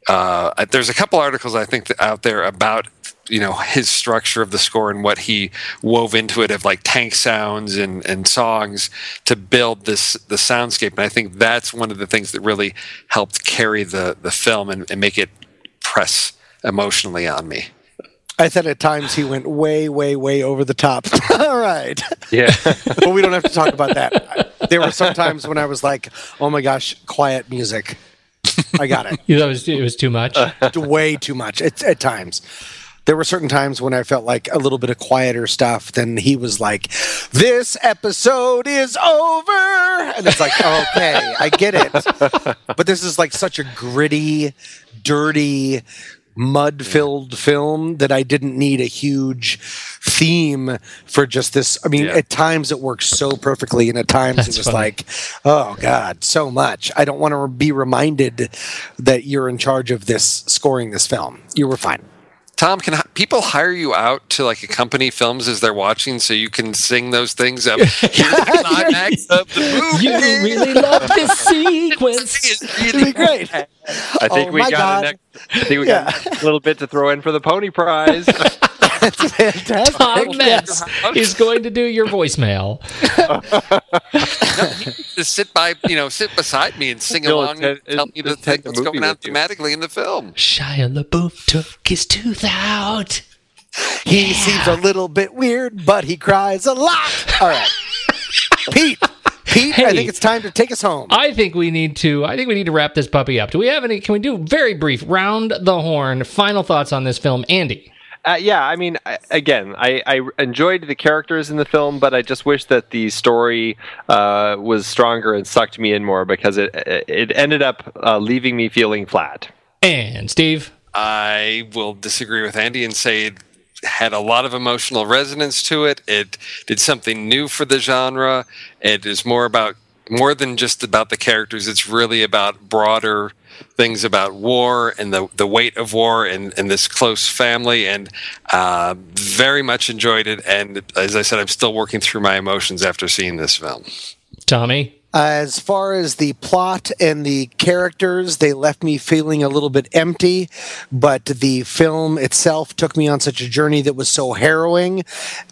uh, there's a couple articles i think out there about you know his structure of the score and what he wove into it of like tank sounds and and songs to build this the soundscape and i think that's one of the things that really helped carry the the film and, and make it press emotionally on me
I thought at times he went way, way, way over the top. All right.
Yeah.
but we don't have to talk about that. There were some times when I was like, oh my gosh, quiet music. I got it.
You thought it was, it was too much.
way too much at, at times. There were certain times when I felt like a little bit of quieter stuff. Then he was like, "This episode is over," and it's like, "Okay, I get it." But this is like such a gritty, dirty, mud-filled film that I didn't need a huge theme for just this. I mean,
Yeah.
at times it works so perfectly, and at times
That's
it was
funny.
like, "Oh God, so much." I don't want to be reminded that you're in charge of this scoring this film. You were fine.
Tom, can people hire you out to like accompany films as they're watching so you can sing those things up? Here's the climax of the movie.
you really love this sequence.
It's really
great.
I think
Oh
we got
God.
a next, I think we
Yeah.
got a little bit to throw in for the pony prize.
That's fantastic.
Tom Metz is going to do your voicemail.
to sit by, you know, sit beside me and sing
He'll
along
attend-
and tell me the
attend
thing
the
that's going on thematically in the film.
Shia LaBeouf took his tooth out.
He seems a little bit weird, but he cries a lot. All right. Pete. Pete, I think it's time to take us home.
I think we need to. I think we need to wrap this puppy up. Do we have any? Can we do very brief round the horn? Final thoughts on this film, Andy?
Uh, yeah, I mean, I, again, I, I enjoyed the characters in the film, but I just wish that the story uh, was stronger and sucked me in more because it it ended up uh, leaving me feeling flat.
And Steve.
I will disagree with Andy and say it had a lot of emotional resonance to it. It did something new for the genre. It is more about more than just about the characters. It's really about broader things about war and the, the weight of war and, and this close family and uh, very much enjoyed it. And as I said, I'm still working through my emotions after seeing this film.
Tommy.
As far as the plot and the characters, they left me feeling a little bit empty, but the film itself took me on such a journey that was so harrowing,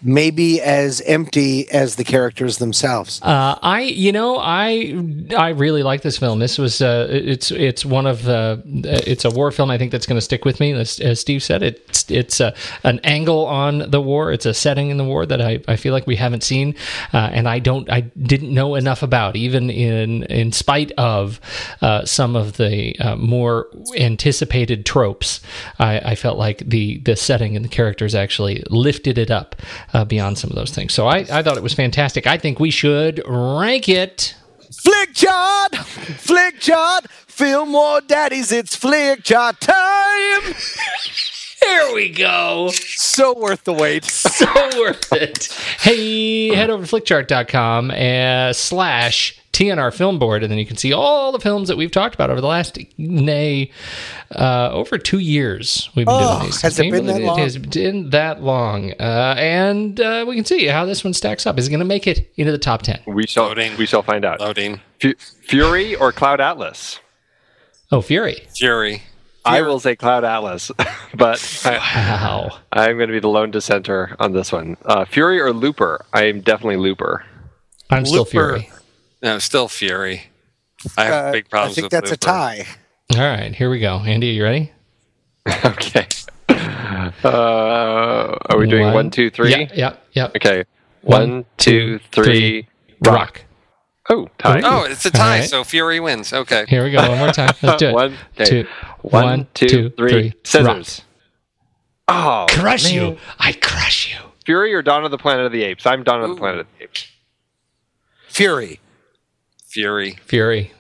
maybe as empty as the characters themselves.
Uh, I, you know, I, I really like this film. This was, uh, it's, it's one of the, it's a war film. I think that's going to stick with me. As, as Steve said, it's, it's uh, an angle on the war. It's a setting in the war that I, I feel like we haven't seen, uh, and I don't, I didn't know enough about, even in, in spite of uh, some of the uh, more anticipated tropes. I, I felt like the, the setting and the characters actually lifted it up uh, beyond some of those things. So I, I thought it was fantastic. I think we should rank it.
Flickchart! Flick chart! Film more daddies, it's Flickchart time!
There we go.
So worth the wait.
So worth it. Hey, head over to flickchart.com uh, slash TNR Film Board, and then you can see all the films that we've talked about over the last, nay, uh, over two years. We've been
Oh,
doing these.
has it been that long?
It has been that long. Uh, and uh, we can see how this one stacks up. Is it going to make it into the top 10?
We shall
Loading.
we shall find out.
Loading.
Fu- Fury or Cloud Atlas?
Oh, Fury.
Fury.
I will say Cloud Atlas, but I,
Wow.
I'm going to be the lone dissenter on this one. Uh, Fury or Looper? I am definitely Looper.
I'm still Fury.
No, I'm still Fury. I have
Uh,
big problems.
I think
with
that's a tie.
All right, here we go. Andy, are you ready?
okay. Uh, are we doing one, two, three?
Yeah, yeah, yeah.
Okay.
One,
One, two, three.
Rock.
Oh, tie.
Oh, it's a tie,
right.
so Fury wins. Okay.
Here we go. One more time. Let's do it.
One, okay.
Two.
One,
One,
two,
two,
three.
three.
Scissors. Oh,
Crush
man.
you. I crush you.
Fury or Dawn of the Planet of the Apes? I'm Dawn of the Planet of the Apes.
Fury.
Fury.
Fury.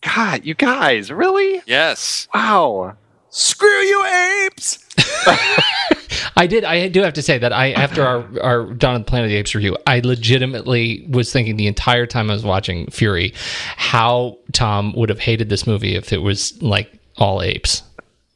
God, you guys, really?
Yes.
Wow.
Screw you, apes!
I did. I do have to say that I, after our our Dawn of the Planet of the Apes review, I legitimately was thinking the entire time I was watching Fury, how Tom would have hated this movie if it was like all apes,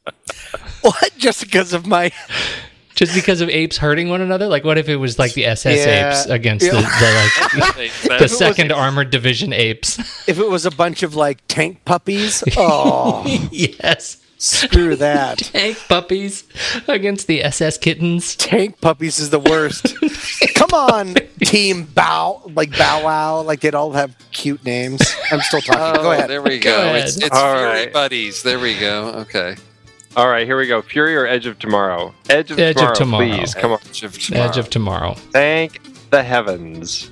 What? Just because of my.
just because of apes hurting one another. Like, what if it was like the SS
Yeah.
apes against
Yeah.
the, the like the
That's-
Second Armored Division apes?
If it was a bunch of like tank puppies, oh,
yes,
screw that.
tank puppies against the SS kittens.
Tank puppies is the worst. Come on, Team Bow, like Bow Wow, like they'd all have cute names. I'm still talking. Go
Oh,
ahead.
there we
Go
go. It's, it's
All
Fury
right.
Buddies. There we go. Okay.
All right, here we go. Fury or Edge of Tomorrow? Edge of
Edge of
Tomorrow,
Tomorrow.
please. Come on.
Edge of Tomorrow.
Edge of Tomorrow.
Thank the heavens.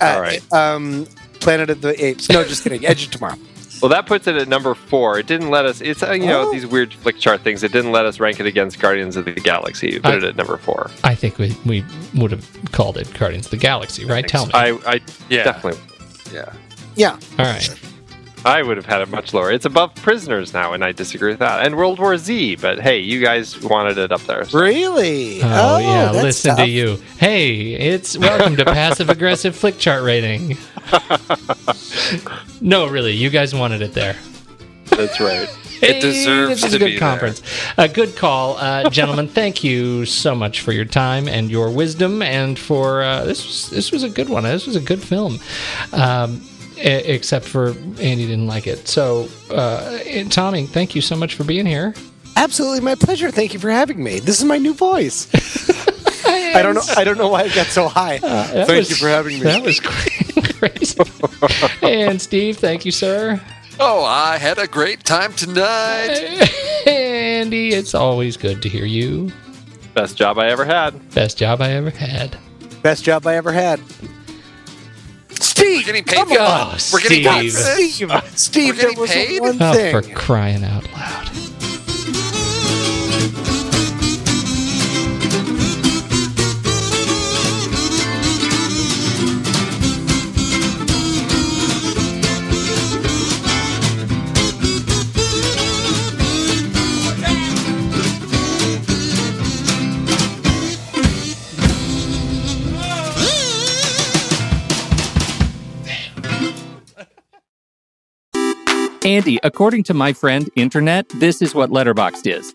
Uh,
all right.
Um, Planet of the Apes. No, just kidding. Edge of Tomorrow.
Well, that puts it at number four. It didn't let us. It's uh, you know
Oh.
these weird Flickchart things. It didn't let us rank it against Guardians of the Galaxy. It Put
I-
it at number four.
I think we, we would have called it Guardians of the Galaxy, right? Tell me.
I, I
Yeah.
definitely.
Yeah.
Yeah.
All right.
I would have had it much lower. It's above Prisoners now, and I disagree with that. And World War Z, but hey, you guys wanted it up there. so-
Really?
Oh, yeah,
that's
listen
tough.
to you. Hey, it's welcome to passive aggressive Flickchart rating. no, really, you guys wanted it there.
That's right.
Hey,
deserves
this is
to
a good
be there.
conference. A good call, uh, gentlemen. thank you so much for your time and your wisdom, and for uh, this. Was, this was a good one. This was a good film, um, except for Andy didn't like it. So, uh, Tommy, thank you so much for being here.
Absolutely, my pleasure. Thank you for having me. This is my new voice. I don't know. I don't know why it got so high.
That
Thank
was-
you for having me.
That was crazy. and Steve, thank you, sir.
Oh, I had a great time tonight.
Andy, it's always good to hear you.
Best job I ever had.
Best job I ever had.
Best job I ever had. Steve,
We're getting paid.
come on.
Oh,
We're getting oh, paid.
Steve.
for this?
Steve, Steve,
We're
there
getting
was
paid?
one
Oh,
thing.
for crying out loud.
Andy, according to my friend Internet, this is what Letterboxd is.